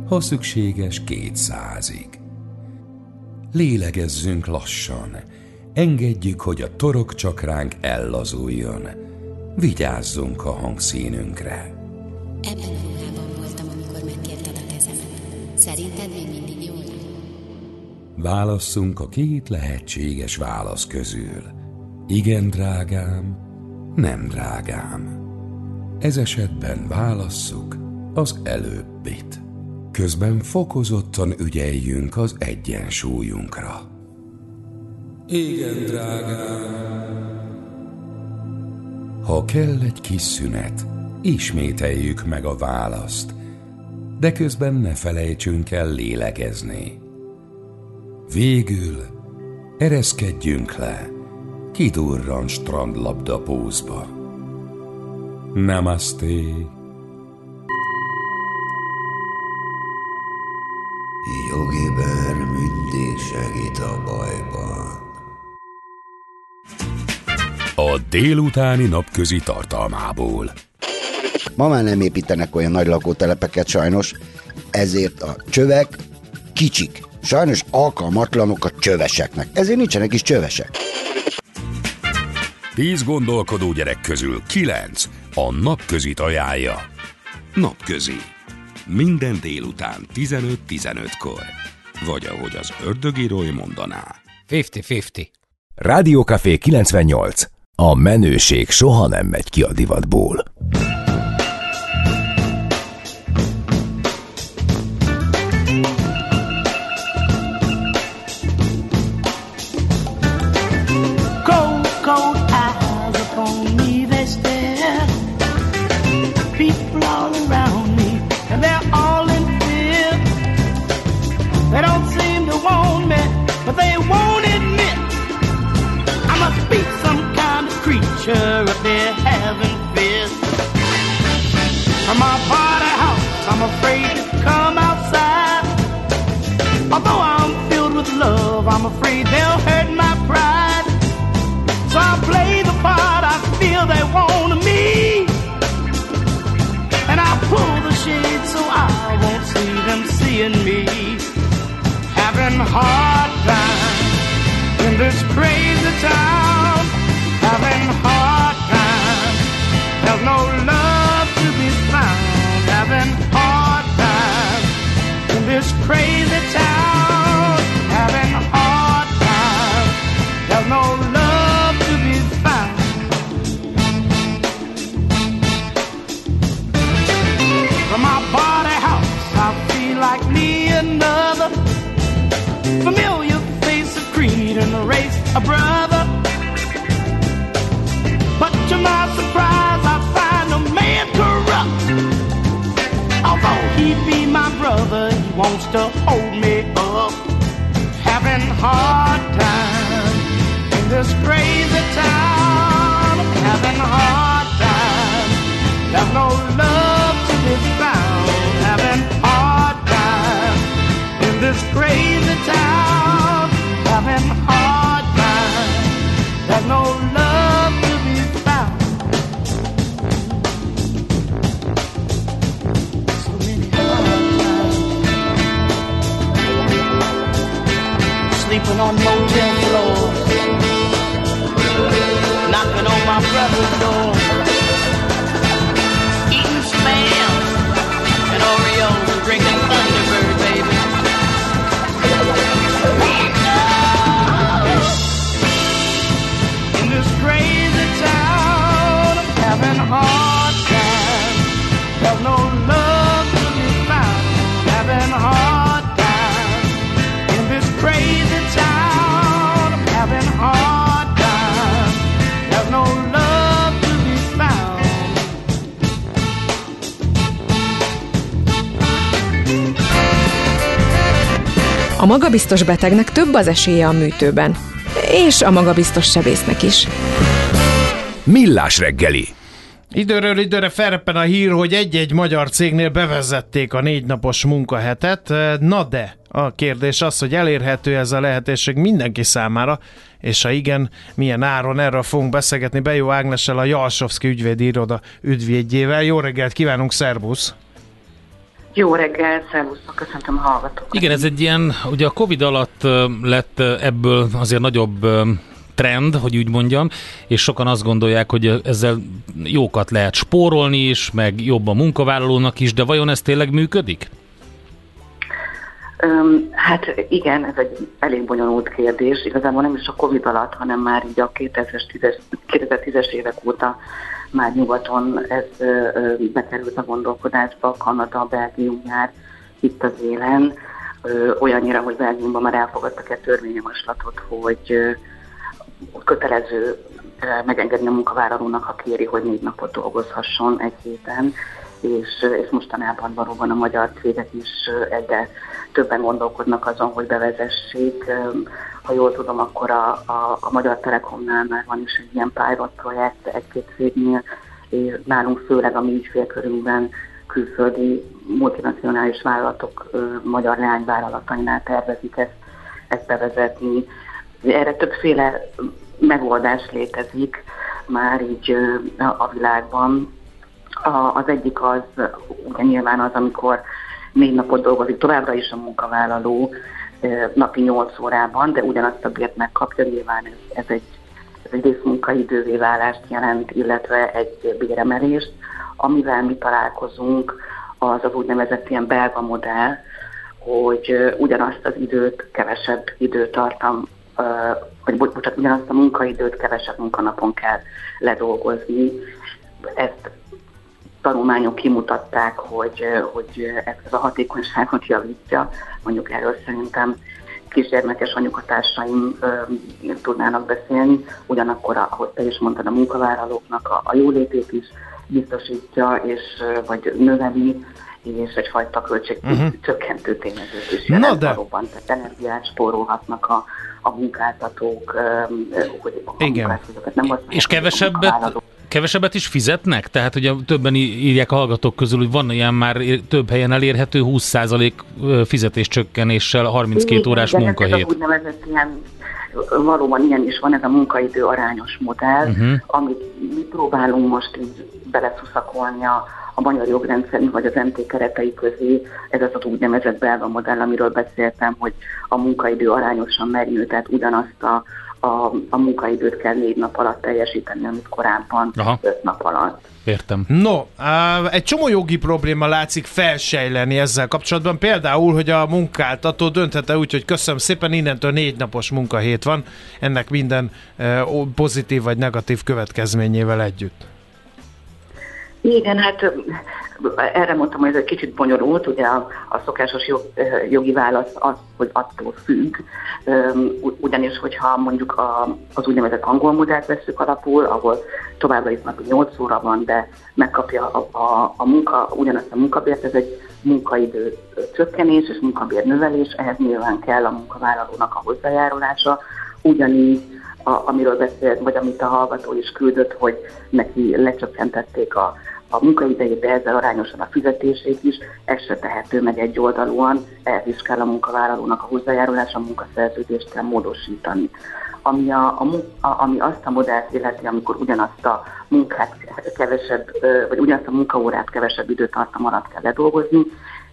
ha szükséges kétszázig. Lélegezzünk lassan, engedjük, hogy a torok csakránk ellazuljon. Vigyázzunk a hangszínünkre. Ebben a ruhában voltam, amikor megkérted a kezemet. Szerinted még mindig jó lenne? Válasszunk a két lehetséges válasz közül. Igen, drágám, nem drágám. Ez esetben válasszuk az előbbit. Közben fokozottan ügyeljünk az egyensúlyunkra. Igen, drágám. Ha kell egy kis szünet, ismételjük meg a választ, de közben ne felejtsünk el lélegezni. Végül ereszkedjünk le, kidurran strandlabda pózba. Namaste. Jogi Ber mindig segít a bajban. A délutáni napközi tartalmából. Ma már nem építenek olyan nagy lakótelepeket sajnos, ezért a csövek kicsik. Sajnos alkalmatlanok a csöveseknek, ezért nincsenek is csövesek. Tíz gondolkodó gyerek közül kilenc a napközit ajánlja. Napközi. Minden délután 15-15-kor. Vagy ahogy az ördögírói mondaná. 50-50. Rádiókafé 98. A menőség soha nem megy ki a divatból. I'm afraid to come outside. Although I'm filled with love, I'm afraid A magabiztos betegnek több az esélye a műtőben. És a magabiztos sebésznek is. Millás reggeli. Időről időre felreppen a hír, hogy egy-egy magyar cégnél bevezették a négy napos munkahetet. Na de, a kérdés az, hogy elérhető ez a lehetőség mindenki számára, és ha igen, milyen áron erről fogunk beszélgetni Bejó Ágnessel, a Jalsovszki ügyvédi iroda ügyvédjével. Jó reggelt kívánunk, szervusz! Jó reggel, szervusztok, köszöntöm a hallgatókat. Igen, ez egy ilyen, ugye a Covid alatt lett ebből azért nagyobb trend, hogy úgy mondjam, és sokan azt gondolják, hogy ezzel jókat lehet spórolni is, meg jobb a munkavállalónak is, de vajon ez tényleg működik? Hát igen, ez egy elég bonyolult kérdés. Igazából nem is a Covid alatt, hanem már így a 2010-es, 2010-es évek óta már nyugaton ez bekerült a gondolkodásba, Kanada, Belgium jár itt az élen, olyannyira, hogy Belgiumban már elfogadtak egy törvényjavaslatot, hogy kötelező megengedni a munkavállalónak, ha kéri, hogy négy napot dolgozhasson egy héten, és, és mostanában valóban a magyar cégek is egyre többen gondolkodnak azon, hogy bevezessék. Ha jól tudom, akkor a, a, a Magyar Telekomnál már van is egy ilyen pilot projekt egy-két cégnél, és nálunk főleg a mi ügyfélkörünkben külföldi multinacionális vállalatok ö, magyar leányvállalatainál tervezik ezt, ezt bevezetni. Erre többféle megoldás létezik már így ö, a, világban. A, az egyik az ugye nyilván az, amikor négy napot dolgozik továbbra is a munkavállaló napi 8 órában, de ugyanazt a bért megkapja, nyilván ez, ez egy ez egy részmunkaidővé válást jelent, illetve egy béremelést. Amivel mi találkozunk, az az úgynevezett ilyen belga modell, hogy ugyanazt az időt, kevesebb időtartam, vagy bo- bocsánat, ugyanazt a munkaidőt kevesebb munkanapon kell ledolgozni. Ezt tanulmányok kimutatták, hogy, ö, hogy ez a hatékonyságot javítja. Mondjuk erről szerintem kisgyermekes anyukatársaim ö, tudnának beszélni, ugyanakkor, ahogy te is mondtad, a munkavállalóknak a, a jólétét is biztosítja, és vagy növeli, és egyfajta költségcsökkentő uh-huh. tényezőt is jelent Na de- valóban, tehát energiát spórolhatnak a, a munkáltatók, ö, hogy a Igen. nem És kevesebbet. Kevesebbet is fizetnek? Tehát ugye többen írják a hallgatók közül, hogy van ilyen már több helyen elérhető 20% fizetéscsökkenéssel 32 Igen, órás igen, Ez munkahét. az úgynevezett ilyen, valóban ilyen is van, ez a munkaidő arányos modell, uh-huh. amit mi próbálunk most így beleszuszakolni a, a magyar jogrendszerünk, vagy az MT keretei közé. Ez az az úgynevezett belga modell, amiről beszéltem, hogy a munkaidő arányosan megnő, tehát ugyanazt a, a, a munkaidőt kell négy nap alatt teljesíteni, amit korábban Aha. öt nap alatt. Értem. No, egy csomó jogi probléma látszik felsejleni ezzel kapcsolatban. Például, hogy a munkáltató dönthet-e úgy, hogy köszönöm szépen, innentől négy napos munkahét van, ennek minden pozitív vagy negatív következményével együtt. Igen, hát erre mondtam, hogy ez egy kicsit bonyolult, ugye a, a szokásos jog, jogi válasz az, hogy attól függ, ugyanis, hogyha mondjuk a, az úgynevezett angol modellt veszük alapul, ahol továbbra is napi 8 óra van, de megkapja a, a, a munka, ugyanazt a munkabért, ez egy munkaidő csökkenés és munkabér növelés, ehhez nyilván kell a munkavállalónak a hozzájárulása, ugyanígy a, amiről beszélt, vagy amit a hallgató is küldött, hogy neki lecsökkentették a, a munkaidejét, de ezzel arányosan a fizetését is, ez se tehető meg egy oldalúan, ehhez is kell a munkavállalónak a hozzájárulás, a munkaszerződést kell módosítani. Ami, a, a, ami azt a modellt illeti, amikor ugyanazt a munkát kevesebb, vagy ugyanazt a munkaórát kevesebb időtartam alatt kell ledolgozni,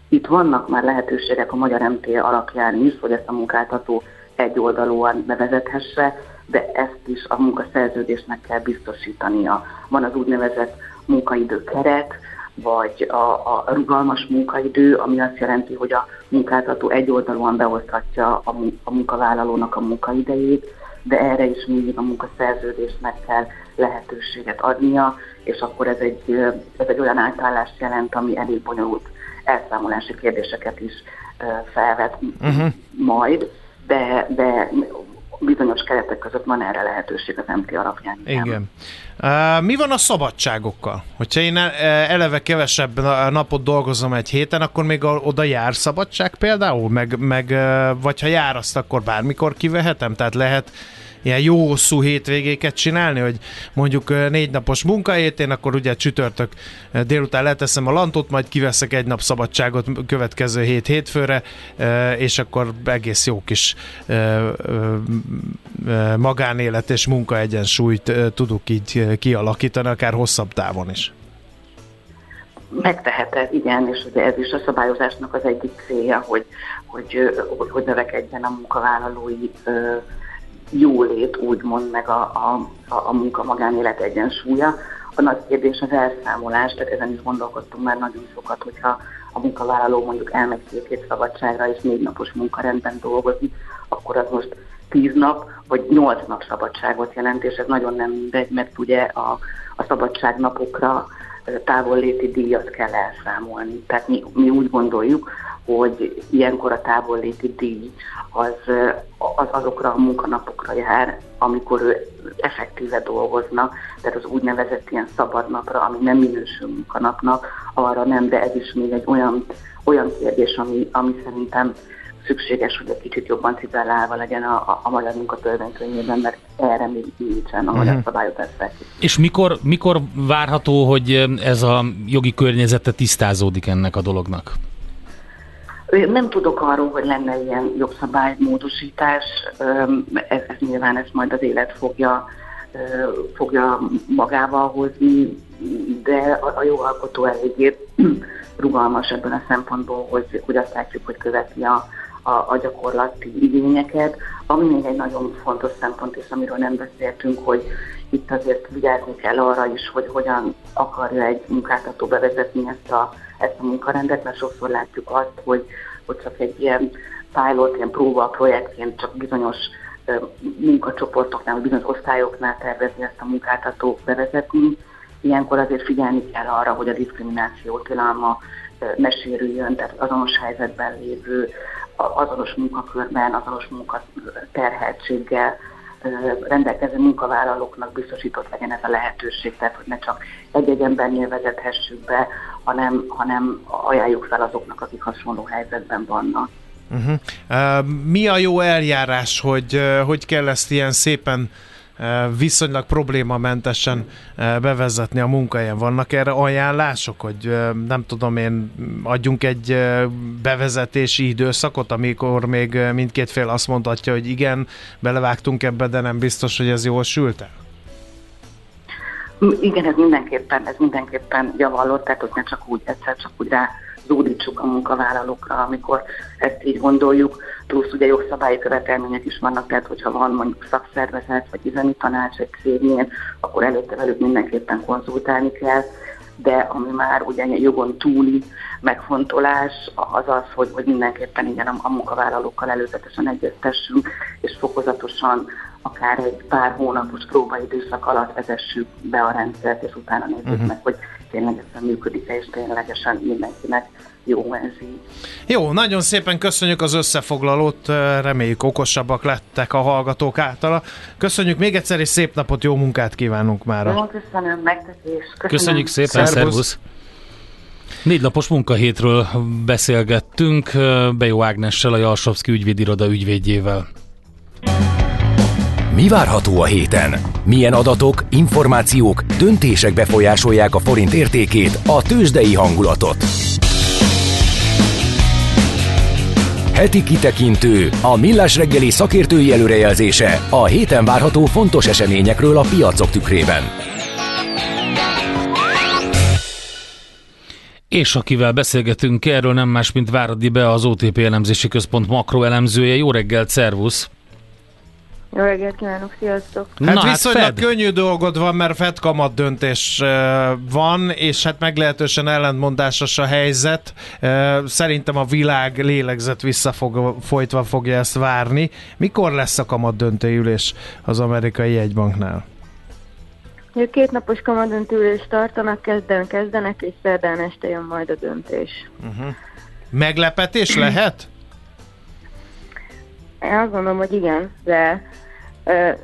itt vannak már lehetőségek a Magyar MT alapján is, hogy ezt a munkáltató egyoldalúan bevezethesse, de ezt is a munkaszerződésnek kell biztosítania. Van az úgynevezett munkaidő keret, vagy a, a rugalmas munkaidő, ami azt jelenti, hogy a munkáltató egyoldalúan beoszthatja a, a munkavállalónak a munkaidejét, de erre is mindig a munkaszerződésnek kell lehetőséget adnia, és akkor ez egy, ez egy olyan átállást jelent, ami elég bonyolult elszámolási kérdéseket is felvet Uh-huh. majd, de, de bizonyos keretek között van erre lehetőség az MT alapján. Igen. Mi van a szabadságokkal? Hogyha én e- eleve kevesebb na- napot dolgozom egy héten, akkor még oda jár szabadság például? Meg, meg, ö, vagy ha jár azt, akkor bármikor kivehetem? Tehát lehet ilyen jó hosszú hétvégéket csinálni, hogy mondjuk négy napos munkahétén, akkor ugye csütörtök délután leteszem a lantot, majd kiveszek egy nap szabadságot következő hét hétfőre, és akkor egész jó kis magánélet és munkaegyensúlyt ö, tudok így kialakítani, akár hosszabb távon is. Megteheted, igen, és ugye ez is a szabályozásnak az egyik célja, hogy, hogy, hogy, hogy növekedjen a munkavállalói jólét, úgymond, meg a, a, a, munka-magánélet egyensúlya. A nagy kérdés az elszámolás, tehát ezen is gondolkodtunk már nagyon sokat, hogyha a munkavállaló mondjuk elmegy két hét szabadságra és négy napos munkarendben dolgozik, akkor az most tíz nap vagy nyolc nap szabadságot jelent, és ez nagyon nem mindegy, mert ugye a, a szabadságnapokra távolléti díjat kell elszámolni. Tehát mi, mi úgy gondoljuk, hogy ilyenkor a távolléti díj az, az azokra a munkanapokra jár, amikor ő effektíve dolgozna, tehát az úgynevezett ilyen szabad napra, ami nem minősül munkanapnak, arra nem, de ez is még egy olyan, olyan kérdés, ami, ami szerintem szükséges, hogy egy kicsit jobban cipellálva legyen a, a, a magyar munkatörvénykönyvében, mert erre még nincsen a magyar Mhm. szabályozás felkészült. És mikor, mikor várható, hogy ez a jogi környezete tisztázódik ennek a dolognak? Nem tudok arról, hogy lenne ilyen jogszabálymódosítás, ez, ez nyilván ezt majd az élet fogja, fogja magával hozni, de a, a jogalkotó eléggé rugalmas ebben a szempontból, hogy, hogy azt látjuk, hogy követi a, a, a gyakorlati igényeket. Ami még egy nagyon fontos szempont, és amiről nem beszéltünk, hogy itt azért vigyázni kell arra is, hogy hogyan akarja egy munkáltató bevezetni ezt a, ezt a munkarendet, mert sokszor látjuk azt, hogy, hogy csak egy ilyen pilot, ilyen próba projektként csak bizonyos munkacsoportoknál, vagy bizonyos osztályoknál tervezi ezt a munkáltató bevezetni. Ilyenkor azért figyelni kell arra, hogy a diszkrimináció tilalma ne sérüljön, tehát azonos helyzetben lévő, azonos munkakörben, azonos munkaterheltséggel rendelkező munkavállalóknak biztosított legyen ez a lehetőség, tehát hogy ne csak egy-egy embernél vezethessük be, hanem, hanem ajánljuk fel azoknak, akik hasonló helyzetben vannak. Uh-huh. Uh, mi a jó eljárás, hogy uh, hogy kell ezt ilyen szépen uh, viszonylag problémamentesen bevezetni a munkahelyen? Vannak erre ajánlások, hogy nem tudom én, adjunk egy bevezetési időszakot, amikor még mindkét fél azt mondhatja, hogy igen, belevágtunk ebbe, de nem biztos, hogy ez jól sült el? Igen, ez mindenképpen, ez mindenképpen javallott, tehát hogy ne csak úgy, egyszer csak úgy rá zúdítsuk a munkavállalókra, amikor ezt így gondoljuk, plusz ugye jogszabályi követelmények is vannak, tehát hogyha van mondjuk szakszervezet vagy üzemi tanács egy cégnél, akkor előtte velük mindenképpen konzultálni kell, de ami már ugye jogon túli megfontolás, az az, hogy, hogy mindenképpen igen a munkavállalókkal előzetesen egyeztessünk, és fokozatosan akár egy pár hónapos próbaidőszak alatt vezessük be a rendszert, és utána nézzük uh-huh. meg, hogy ténylegesen működik-e, és ténylegesen mindenkinek jó ez így. Jó, nagyon szépen köszönjük az összefoglalót, reméljük okosabbak lettek a hallgatók általa. Köszönjük még egyszer, és szép napot, jó munkát kívánunk már. Nagyon köszönöm, megtetés. Köszönöm. Köszönjük szépen, szervusz! Négy napos munkahétről beszélgettünk Bejó Ágnessel, a Jalsovszki ügyvédiroda ügyvédjével. Mi várható a héten? Milyen adatok, információk, döntések befolyásolják a forint értékét, a tőzsdei hangulatot? Heti kitekintő, a millás reggeli szakértői előrejelzése a héten várható fontos eseményekről a piacok tükrében. És akivel beszélgetünk erről nem más, mint Váradi Be, az OTP elemzési központ makroelemzője. Jó reggelt, szervusz! Jó reggelt kívánok, sziasztok! Hát Na, hát viszonylag Fed. könnyű dolgod van, mert Fed kamat döntés van, és hát meglehetősen ellentmondásos a helyzet. Szerintem a világ lélegzet visszafog, folytva fogja ezt várni. Mikor lesz a kamat döntőülés az amerikai jegybanknál? Ők két napos kamadöntülést tartanak, kezden kezdenek, és szerdán este jön majd a döntés. Uh-huh. Meglepetés lehet? Én azt gondolom, hogy igen, de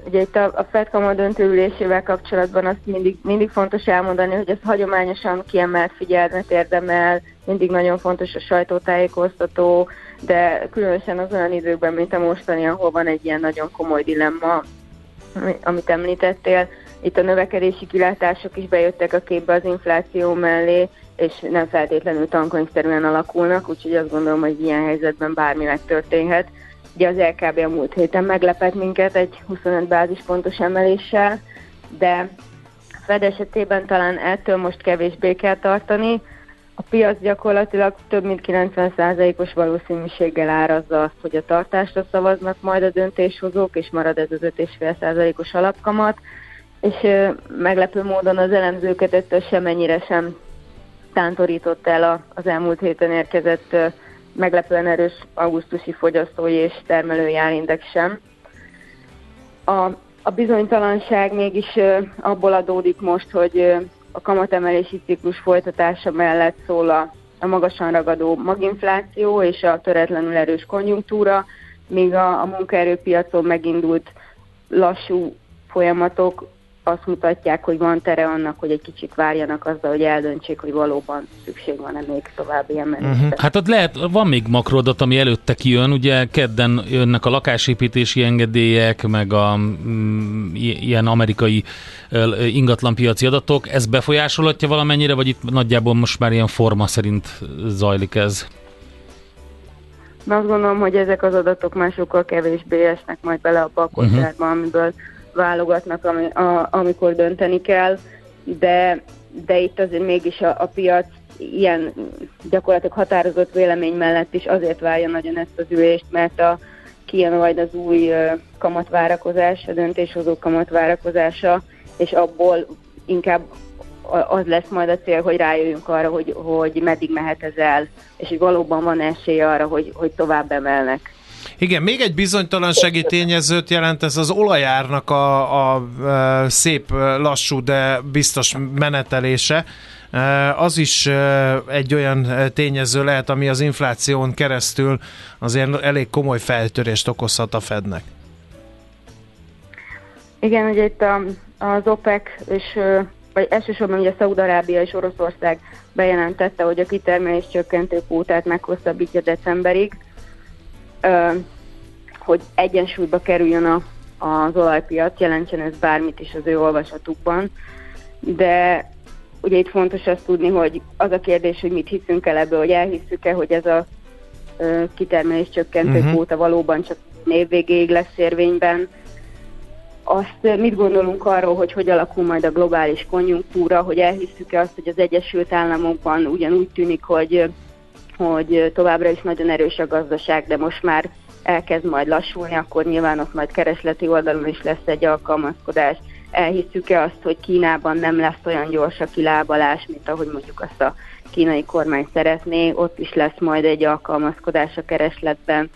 ugye itt a, a FED kamadöntő ülésével kapcsolatban azt mindig, mindig fontos elmondani, hogy ez hagyományosan kiemelt figyelmet érdemel, mindig nagyon fontos a sajtótájékoztató, de különösen az olyan időkben, mint a mostani, ahol van egy ilyen nagyon komoly dilemma, ami- amit említettél, itt a növekedési kilátások is bejöttek a képbe az infláció mellé, és nem feltétlenül tankonyszerűen alakulnak, úgyhogy azt gondolom, hogy ilyen helyzetben bármi megtörténhet. Ugye az LKB a múlt héten meglepett minket egy 25 bázispontos emeléssel, de a Fed esetében talán ettől most kevésbé kell tartani. A piac gyakorlatilag több mint 90%-os valószínűséggel árazza azt, hogy a tartásra szavaznak majd a döntéshozók, és marad ez az 5,5%-os alapkamat. és meglepő módon az elemzőket ettől semennyire sem tántorított el a, az elmúlt héten érkezett meglepően erős augusztusi fogyasztói és termelői árindex sem. A, a bizonytalanság mégis abból adódik most, hogy a kamatemelési ciklus folytatása mellett szól a, a magasan ragadó maginfláció és a töretlenül erős konjunktúra, míg a, a munkaerőpiacon megindult lassú folyamatok azt mutatják, hogy van tere annak, hogy egy kicsit várjanak azzal, hogy eldöntsék, hogy valóban szükség van-e még további emelésre. Uh-huh. Hát ott lehet, van még makroadat, ami előtte kijön, ugye kedden jönnek a lakásépítési engedélyek, meg a mm, ilyen amerikai ingatlanpiaci adatok, ez befolyásolhatja valamennyire, vagy itt nagyjából most már ilyen forma szerint zajlik ez? De azt gondolom, hogy ezek az adatok már sokkal kevésbé esnek majd bele a kosárba, amiből válogatnak, ami, a, amikor dönteni kell, de, de itt azért mégis a, a piac ilyen gyakorlatilag határozott vélemény mellett is azért várja nagyon ezt az ülést, mert a kijön majd az új kamatvárakozás, a döntéshozó kamatvárakozása, és abból inkább az lesz majd a cél, hogy rájöjjünk arra, hogy, hogy meddig mehet ez el, és hogy valóban van esély arra, hogy, hogy tovább emelnek. Igen, még egy bizonytalansági tényezőt jelent ez az olajárnak a, a, a szép lassú, de biztos menetelése. E, Az is e, egy olyan tényező lehet, ami az infláción keresztül azért elég komoly feltörést okozhat a Fednek. Igen, ugye itt a, az OPEC, és, vagy elsősorban ugye Szaúd-Arábia és Oroszország bejelentette, hogy a kitermelés csökkentő kvótát meghosszabbítja decemberig, hogy egyensúlyba kerüljön a, az olajpiac, jelentsen ez bármit is az ő olvasatukban, de ugye itt fontos azt tudni, hogy az a kérdés, hogy mit hiszünk el ebből, hogy elhisszük-e, hogy ez a ö, kitermelés csökkentő Mhm. uh-huh. kvóta valóban csak név végéig lesz érvényben, azt mit gondolunk arról, hogy hogy alakul majd a globális konjunktúra, hogy elhisszük-e azt, hogy az Egyesült Államokban ugyanúgy tűnik, hogy, hogy továbbra is nagyon erős a gazdaság, de most már elkezd majd lassulni, akkor nyilván ott majd keresleti oldalon is lesz egy alkalmazkodás. Elhisszük-e azt, hogy Kínában nem lesz olyan gyors a kilábalás, mint ahogy mondjuk azt a kínai kormány szeretné, ott is lesz majd egy alkalmazkodás a keresletben.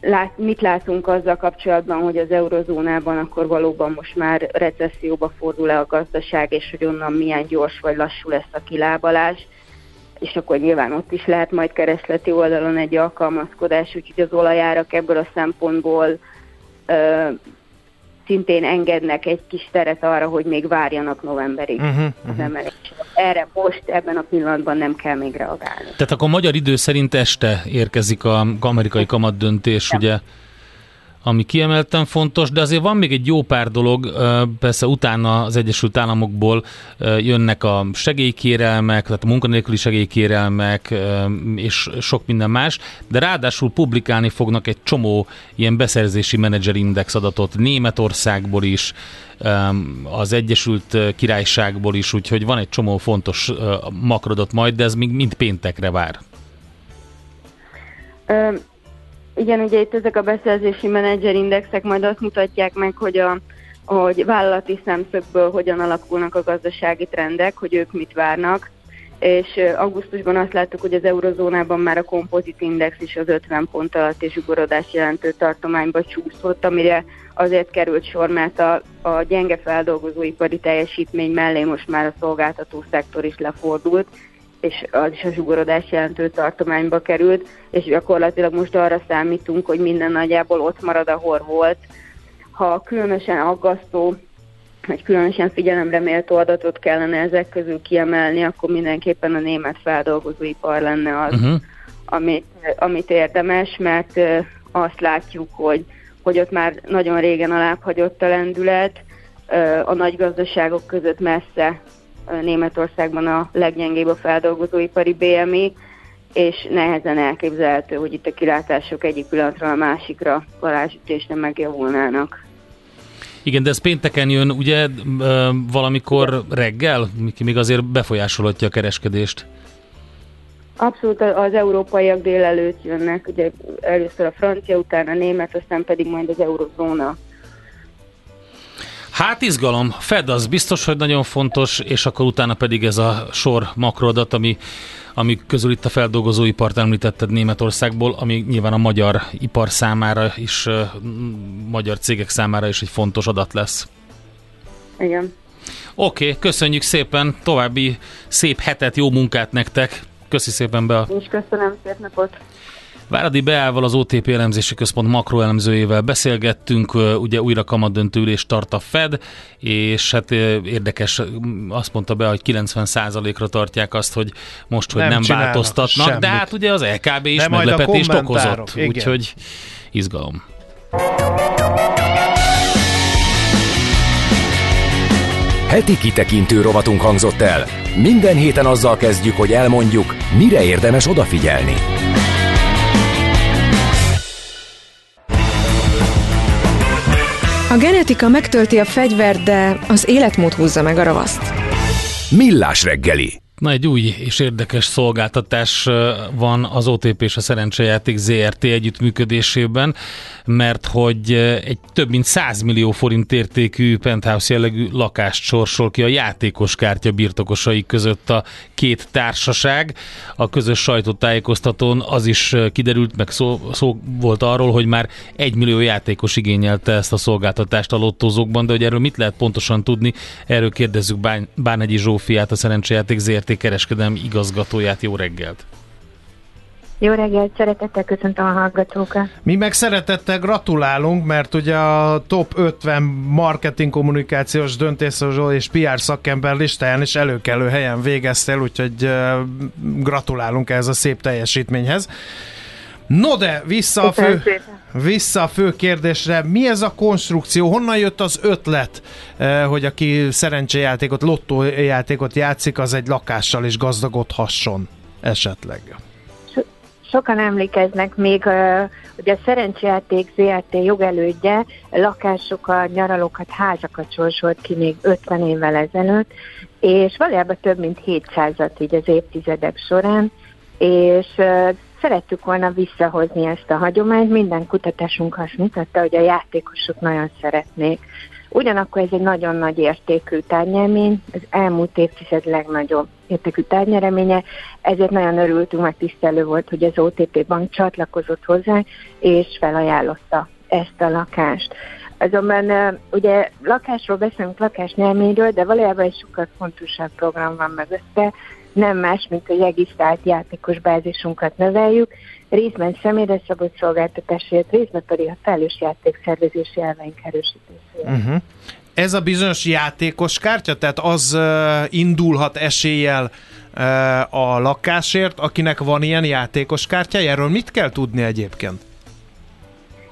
Lát, mit látunk azzal kapcsolatban, hogy az eurozónában akkor valóban most már recesszióba fordul-e a gazdaság, és hogy onnan milyen gyors vagy lassú lesz a kilábalás, és akkor nyilván ott is lehet majd keresleti oldalon egy alkalmazkodás, úgyhogy az olajárak ebből a szempontból ö, szintén engednek egy kis teret arra, hogy még várjanak novemberig Mhm, az emelésre. Erre most, ebben a pillanatban nem kell még reagálni. Tehát akkor magyar idő szerint este érkezik a amerikai kamat döntés, ugye, ami kiemelten fontos, de azért van még egy jó pár dolog, persze utána az Egyesült Államokból jönnek a segélykérelmek, tehát a munkanélküli segélykérelmek és sok minden más, de ráadásul publikálni fognak egy csomó ilyen beszerzési menedzserindex adatot Németországból is, az Egyesült Királyságból is, úgyhogy van egy csomó fontos ö, makrodot majd, de ez még mind péntekre vár. Igen, ugye itt ezek a beszerzési menedzserindexek majd azt mutatják meg, hogy a hogy vállalati szemszögből hogyan alakulnak a gazdasági trendek, hogy ők mit várnak, és augusztusban azt láttuk, hogy az eurozónában már a kompozit index is az 50 pont alatt és ugorodás jelentő tartományba csúszott, amire azért került sor, mert a, a gyenge feldolgozóipari teljesítmény mellé most már a szolgáltató szektor is lefordult, és az is a zsugorodás jelentő tartományba került, és gyakorlatilag most arra számítunk, hogy minden nagyjából ott marad, ahol volt. Ha különösen aggasztó, vagy különösen figyelemre méltó adatot kellene ezek közül kiemelni, akkor mindenképpen a német feldolgozóipar lenne az, Uh-huh. amit, amit érdemes, mert azt látjuk, hogy, hogy ott már nagyon régen alább hagyott a lendület, a nagy gazdaságok között messze Németországban a leggyengébb a feldolgozóipari BMI, és nehezen elképzelhető, hogy itt a kilátások egyik pillanatra a másikra varázsütésre megjavulnának. Igen, de ez pénteken jön, ugye valamikor reggel, mi- még azért befolyásolhatja a kereskedést. Abszolút az európaiak délelőtt jönnek, ugye először a francia, utána a német, aztán pedig majd az eurozóna. Hát izgalom. Fed az biztos, hogy nagyon fontos, és akkor utána pedig ez a sor makroadat, ami, ami közül itt a feldolgozóipart említetted Németországból, ami nyilván a magyar ipar számára is, magyar cégek számára is egy fontos adat lesz. Igen. Oké, okay, köszönjük szépen, további szép hetet, jó munkát nektek. Köszi szépen be a És köszönöm, szép napot. Váradi Beával, az OTP elemzési központ makroelemzőjével beszélgettünk, ugye újra kamadöntő ülés tart a Fed, és hát érdekes, azt mondta be, hogy 90%-ra tartják azt, hogy most, hogy nem, nem változtatnak, semmit. de hát ugye az LKB is de meglepetést okozott, úgyhogy izgalom. Heti kitekintő rovatunk hangzott el. Minden héten azzal kezdjük, hogy elmondjuk, mire érdemes odafigyelni. A genetika megtölti a fegyvert, de az életmód húzza meg a ravaszt. Millás reggeli. Na, egy új és érdekes szolgáltatás van az OTP és a Szerencsejáték ZRT együttműködésében, mert hogy egy több mint 100 millió forint értékű penthouse jellegű lakást sorsol ki a játékos kártya birtokosai között a két társaság. A közös sajtótájékoztatón az is kiderült, meg szó, szó volt arról, hogy már egy millió játékos igényelte ezt a szolgáltatást a lottózókban, de hogy erről mit lehet pontosan tudni, erről kérdezzük Bán, Bánegyi Zsófiát, a Szerencsejáték ZRT kereskedelmi igazgatóját. Jó reggelt! Jó reggelt, szeretettel köszöntöm a hallgatókat. Mi meg szeretettel gratulálunk, mert ugye a top 50 marketing kommunikációs döntéshozó és PR szakember listáján is előkelő helyen végeztél, úgyhogy gratulálunk ez a szép teljesítményhez. No de, vissza a, fő, vissza a fő kérdésre, mi ez a konstrukció, honnan jött az ötlet, hogy aki szerencséjátékot, lottójátékot játszik, az egy lakással is gazdagodhasson esetleg? sokan emlékeznek még, hogy a szerencsejáték ZRT jogelődje lakásokat, nyaralókat, házakat sorsolt ki még 50 évvel ezelőtt, és valójában több mint 700-at így az évtizedek során, és szerettük volna visszahozni ezt a hagyományt. Minden kutatásunk azt mutatta, hogy a játékosok nagyon szeretnék. Ugyanakkor ez egy nagyon nagy értékű tárnyermény, az elmúlt évtized legnagyobb értékű tárnyereménye, ezért nagyon örültünk, meg tisztelő volt, hogy az OTP bank csatlakozott hozzá, és felajánlotta ezt a lakást. Azonban ugye lakásról beszélünk, lakásnyelményről, de valójában egy sokkal fontosabb program van mögötte, nem más, mint hogy regisztrált játékos bázisunkat növeljük, részben személyre szabott szolgáltatásért, részben pedig a felelős játékszervezési elveink erősítésére. Uh-huh. Ez a bizonyos játékos kártya, tehát az uh, indulhat eséllyel uh, a lakásért, akinek van ilyen játékos kártyája? Erről mit kell tudni egyébként?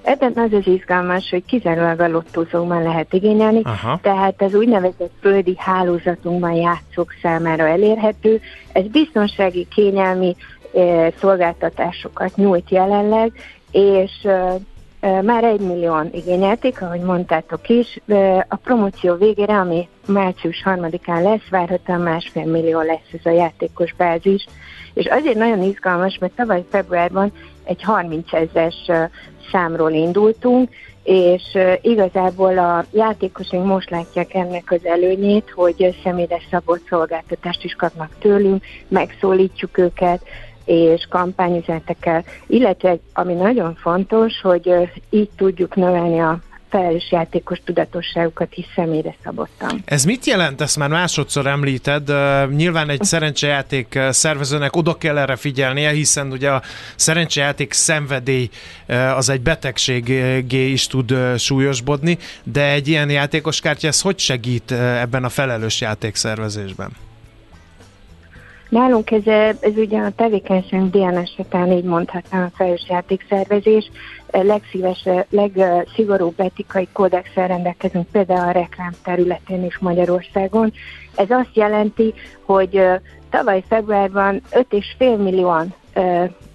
Ebben az az izgalmas, hogy kizárólag a lottózókban lehet igényelni, Aha. tehát az úgynevezett földi hálózatunkban játszók számára elérhető. Ez biztonsági, kényelmi e, szolgáltatásokat nyújt jelenleg, és e, e, már egy millióan igényelték, ahogy mondtátok is. E, a promóció végére, ami március 3-án lesz, várhatóan másfél millió lesz ez a játékos bázis. És azért nagyon izgalmas, mert tavaly februárban egy 30 ezeres számról indultunk, és igazából a játékosink most látják ennek az előnyét, hogy személyre szabott szolgáltatást is kapnak tőlünk, megszólítjuk őket, és kampányüzenetekkel, illetve ami nagyon fontos, hogy így tudjuk növelni a felelős játékos tudatosságukat is személyre szabottan. Ez mit jelent? Ezt már másodszor említed. Nyilván egy szerencsejáték szervezőnek oda kell erre figyelnie, hiszen ugye a szerencsejáték szenvedély az egy betegségé is tud súlyosbodni, de egy ilyen játékos kártya ez hogy segít ebben a felelős játékszervezésben? Nálunk ez, ez ugye a tevékenység DNS után így mondhatnám a felelős játékszervezés. Legszíves, legszigorúbb etikai kódexel rendelkezünk például a reklám területén is Magyarországon. Ez azt jelenti, hogy tavaly februárban 5,5 millióan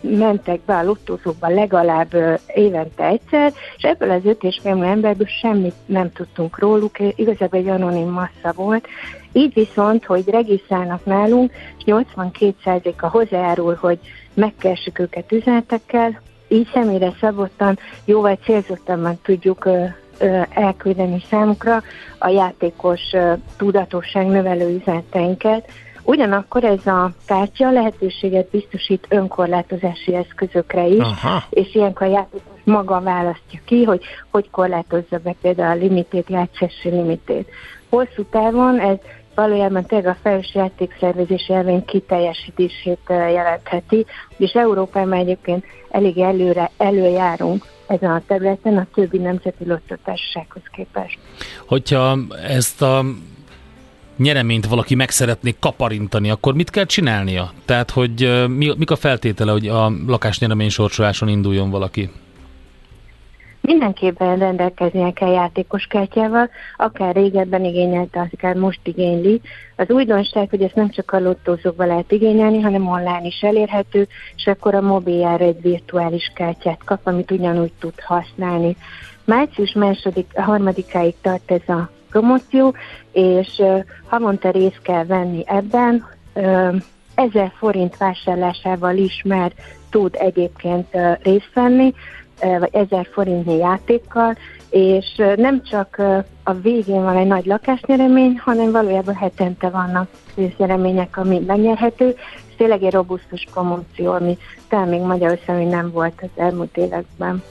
mentek be a lottózókba legalább évente egyszer, és ebből az 5,5 millió emberből semmit nem tudtunk róluk, igazából egy anonim massza volt, így viszont, hogy regisztrálnak nálunk, és 82%-a hozzájárul, hogy megkersük őket üzenetekkel, így személyre szabottan, jóval célzottabban tudjuk elküldeni számukra a játékos tudatosság növelő üzeneteinket. Ugyanakkor ez a kártya lehetőséget biztosít önkorlátozási eszközökre is, Aha. és ilyenkor a játékos maga választja ki, hogy hogy korlátozza be például a limitét, játszási limitét. Hosszú távon ez valójában tényleg a felelős játékszervezés elvény kiteljesítését jelentheti, és Európában egyébként elég előre előjárunk ezen a területen a többi nemzeti lottotársasághoz képest. Hogyha ezt a nyereményt valaki meg szeretné kaparintani, akkor mit kell csinálnia? Tehát, hogy mi, mik a feltétele, hogy a lakásnyeremény sorsoláson induljon valaki? Mindenképpen rendelkeznie kell játékos kártyával, akár régebben igényelte, akár most igényli. Az újdonság, hogy ezt nem csak a lottózókban lehet igényelni, hanem online is elérhető, és akkor a mobiljára egy virtuális kártyát kap, amit ugyanúgy tud használni. Március második, harmadikáig tart ez a promóció, és havonta részt kell venni ebben. Uh, 1000 forint vásárlásával is már tud egyébként részt venni, vagy 1000 forintnyi játékkal, és nem csak a végén van egy nagy lakásnyeremény, hanem valójában hetente vannak résznyeremények, ami megnyerhető. Ez tényleg egy robusztus promóció, ami talán még Magyarországon nem volt az elmúlt években.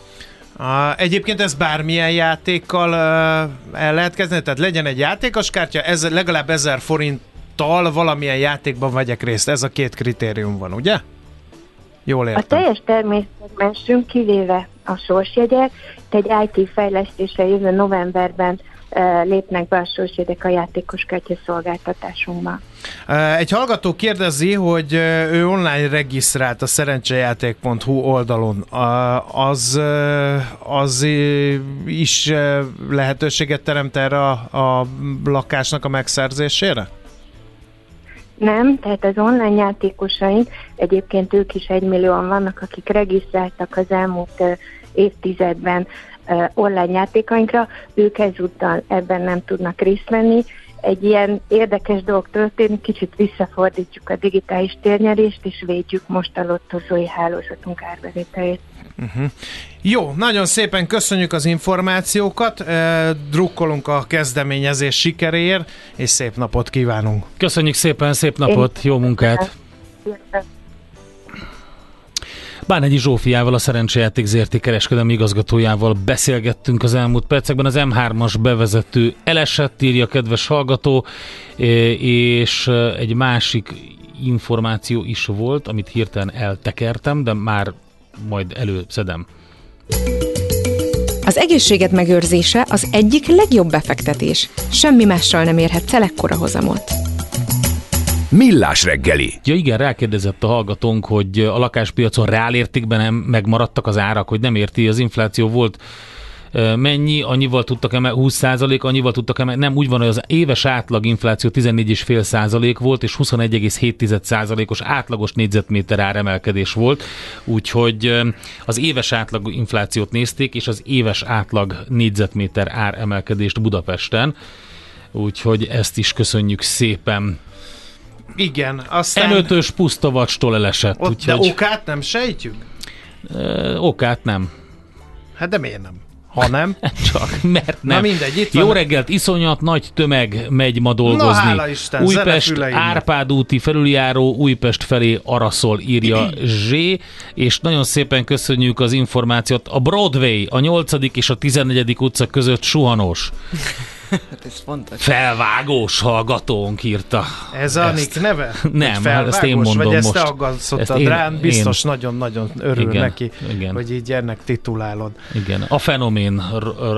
A, egyébként ez bármilyen játékkal uh, el lehet kezdeni, tehát legyen egy játékos kártya, ez legalább 1000 forinttal valamilyen játékban vegyek részt. Ez a két kritérium van, ugye? Jól A értem. teljes természetmensünk kivéve a sorsjegyek, egy IT fejlesztésre jövő novemberben lépnek be a sorsjegyek a játékos kártya szolgáltatásunkba. Egy hallgató kérdezi, hogy ő online regisztrált a szerencsejáték.hu oldalon. Az, az is lehetőséget teremt erre a, a lakásnak a megszerzésére? Nem, tehát az online játékosaink, egyébként ők is egymillióan vannak, akik regisztráltak az elmúlt évtizedben online játékainkra, ők ezúttal ebben nem tudnak részt venni. Egy ilyen érdekes dolog történik, kicsit visszafordítjuk a digitális térnyerést, és védjük most a lottozói hálózatunk árbevételét. Uh-huh. Jó, nagyon szépen köszönjük az információkat, drukkolunk a kezdeményezés sikeréért, és szép napot kívánunk. Köszönjük szépen, szép napot, jó munkát! Bánegyi Zsófiával, a Szerencsejáték ZRT kereskedelmi igazgatójával beszélgettünk az elmúlt percekben. Az M3-as bevezető elesett, írja kedves hallgató, e, és e, egy másik információ is volt, amit hirtelen eltekertem, de már majd előszedem. Az egészséged megőrzése az egyik legjobb befektetés. Semmi mással nem érhetsz el ekkora hozamot. Millás reggeli. Ja igen, rákérdezett a hallgatónk, hogy a lakáspiacon reálértékben nem megmaradtak az árak, hogy nem érti, az infláció volt mennyi, annyival tudtak emelni, 20 százalék, annyival tudtak emelni, nem úgy van, hogy az éves átlag infláció 14,5 százalék volt, és 21,7 százalékos átlagos négyzetméter áremelkedés volt, úgyhogy az éves átlag inflációt nézték, és az éves átlag négyzetméter áremelkedést Budapesten, úgyhogy ezt is köszönjük szépen. Igen, aztán... Enötös puszta vacstól elesett. Ott, úgyhogy, De okát nem sejtjük? Ö, okát nem. Hát de miért nem? Ha nem? Csak, mert nem. Na mindegy, itt Jó van. reggelt, iszonyat nagy tömeg megy ma dolgozni. Na, Isten, Újpest. Árpád úti felüljáró Újpest felé araszol, írja Zs. És nagyon szépen köszönjük az információt. A Broadway, a 8. és a 14. utca között suhanós. Hát ez fontos. Felvágós hallgatónk írta. Ez a Nick neve? Nem, Vagy hát ezt én felvágós? mondom Vagy ezt most. te aggasszottad Ezt én- rám? Biztos én- nagyon-nagyon örül Igen, neki, igen. hogy így ennek titulálod. Igen, a fenomén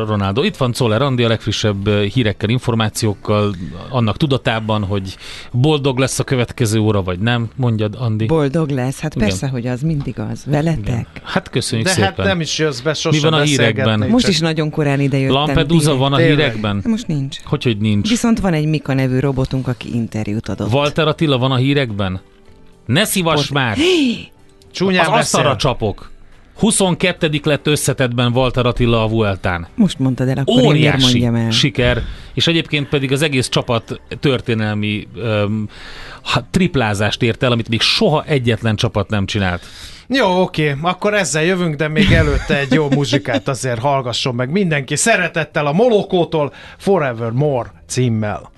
Ronaldo. Itt van Czoller Andi a legfrissebb eh, hírekkel, információkkal, annak tudatában, hogy boldog lesz a következő óra, vagy nem, mondjad Andi. Boldog lesz, hát Igen. persze, hogy az mindig az. Veletek? Hát köszönjük De szépen. hát nem is jössz be sose Mi van a hírekben? Most is nagyon korán idejöttem. Lampedusa direkt. van a hírekben? Most nincs. Hogy, hogy nincs? Viszont van egy Mika nevű robotunk, aki interjút adott. Walter Attila van a hírekben? Ne szívass Pont- már! Csúnyán Az asztalra csapok. 22. lett összetettben Walter Attila a Vueltán. Most mondtad el, akkor én Óriási mondjam el. siker, és egyébként pedig az egész csapat történelmi um, triplázást ért el, amit még soha egyetlen csapat nem csinált. Jó, oké, akkor ezzel jövünk, de még előtte egy jó muzsikát azért hallgasson meg mindenki. Szeretettel a Molokótól Forever More címmel.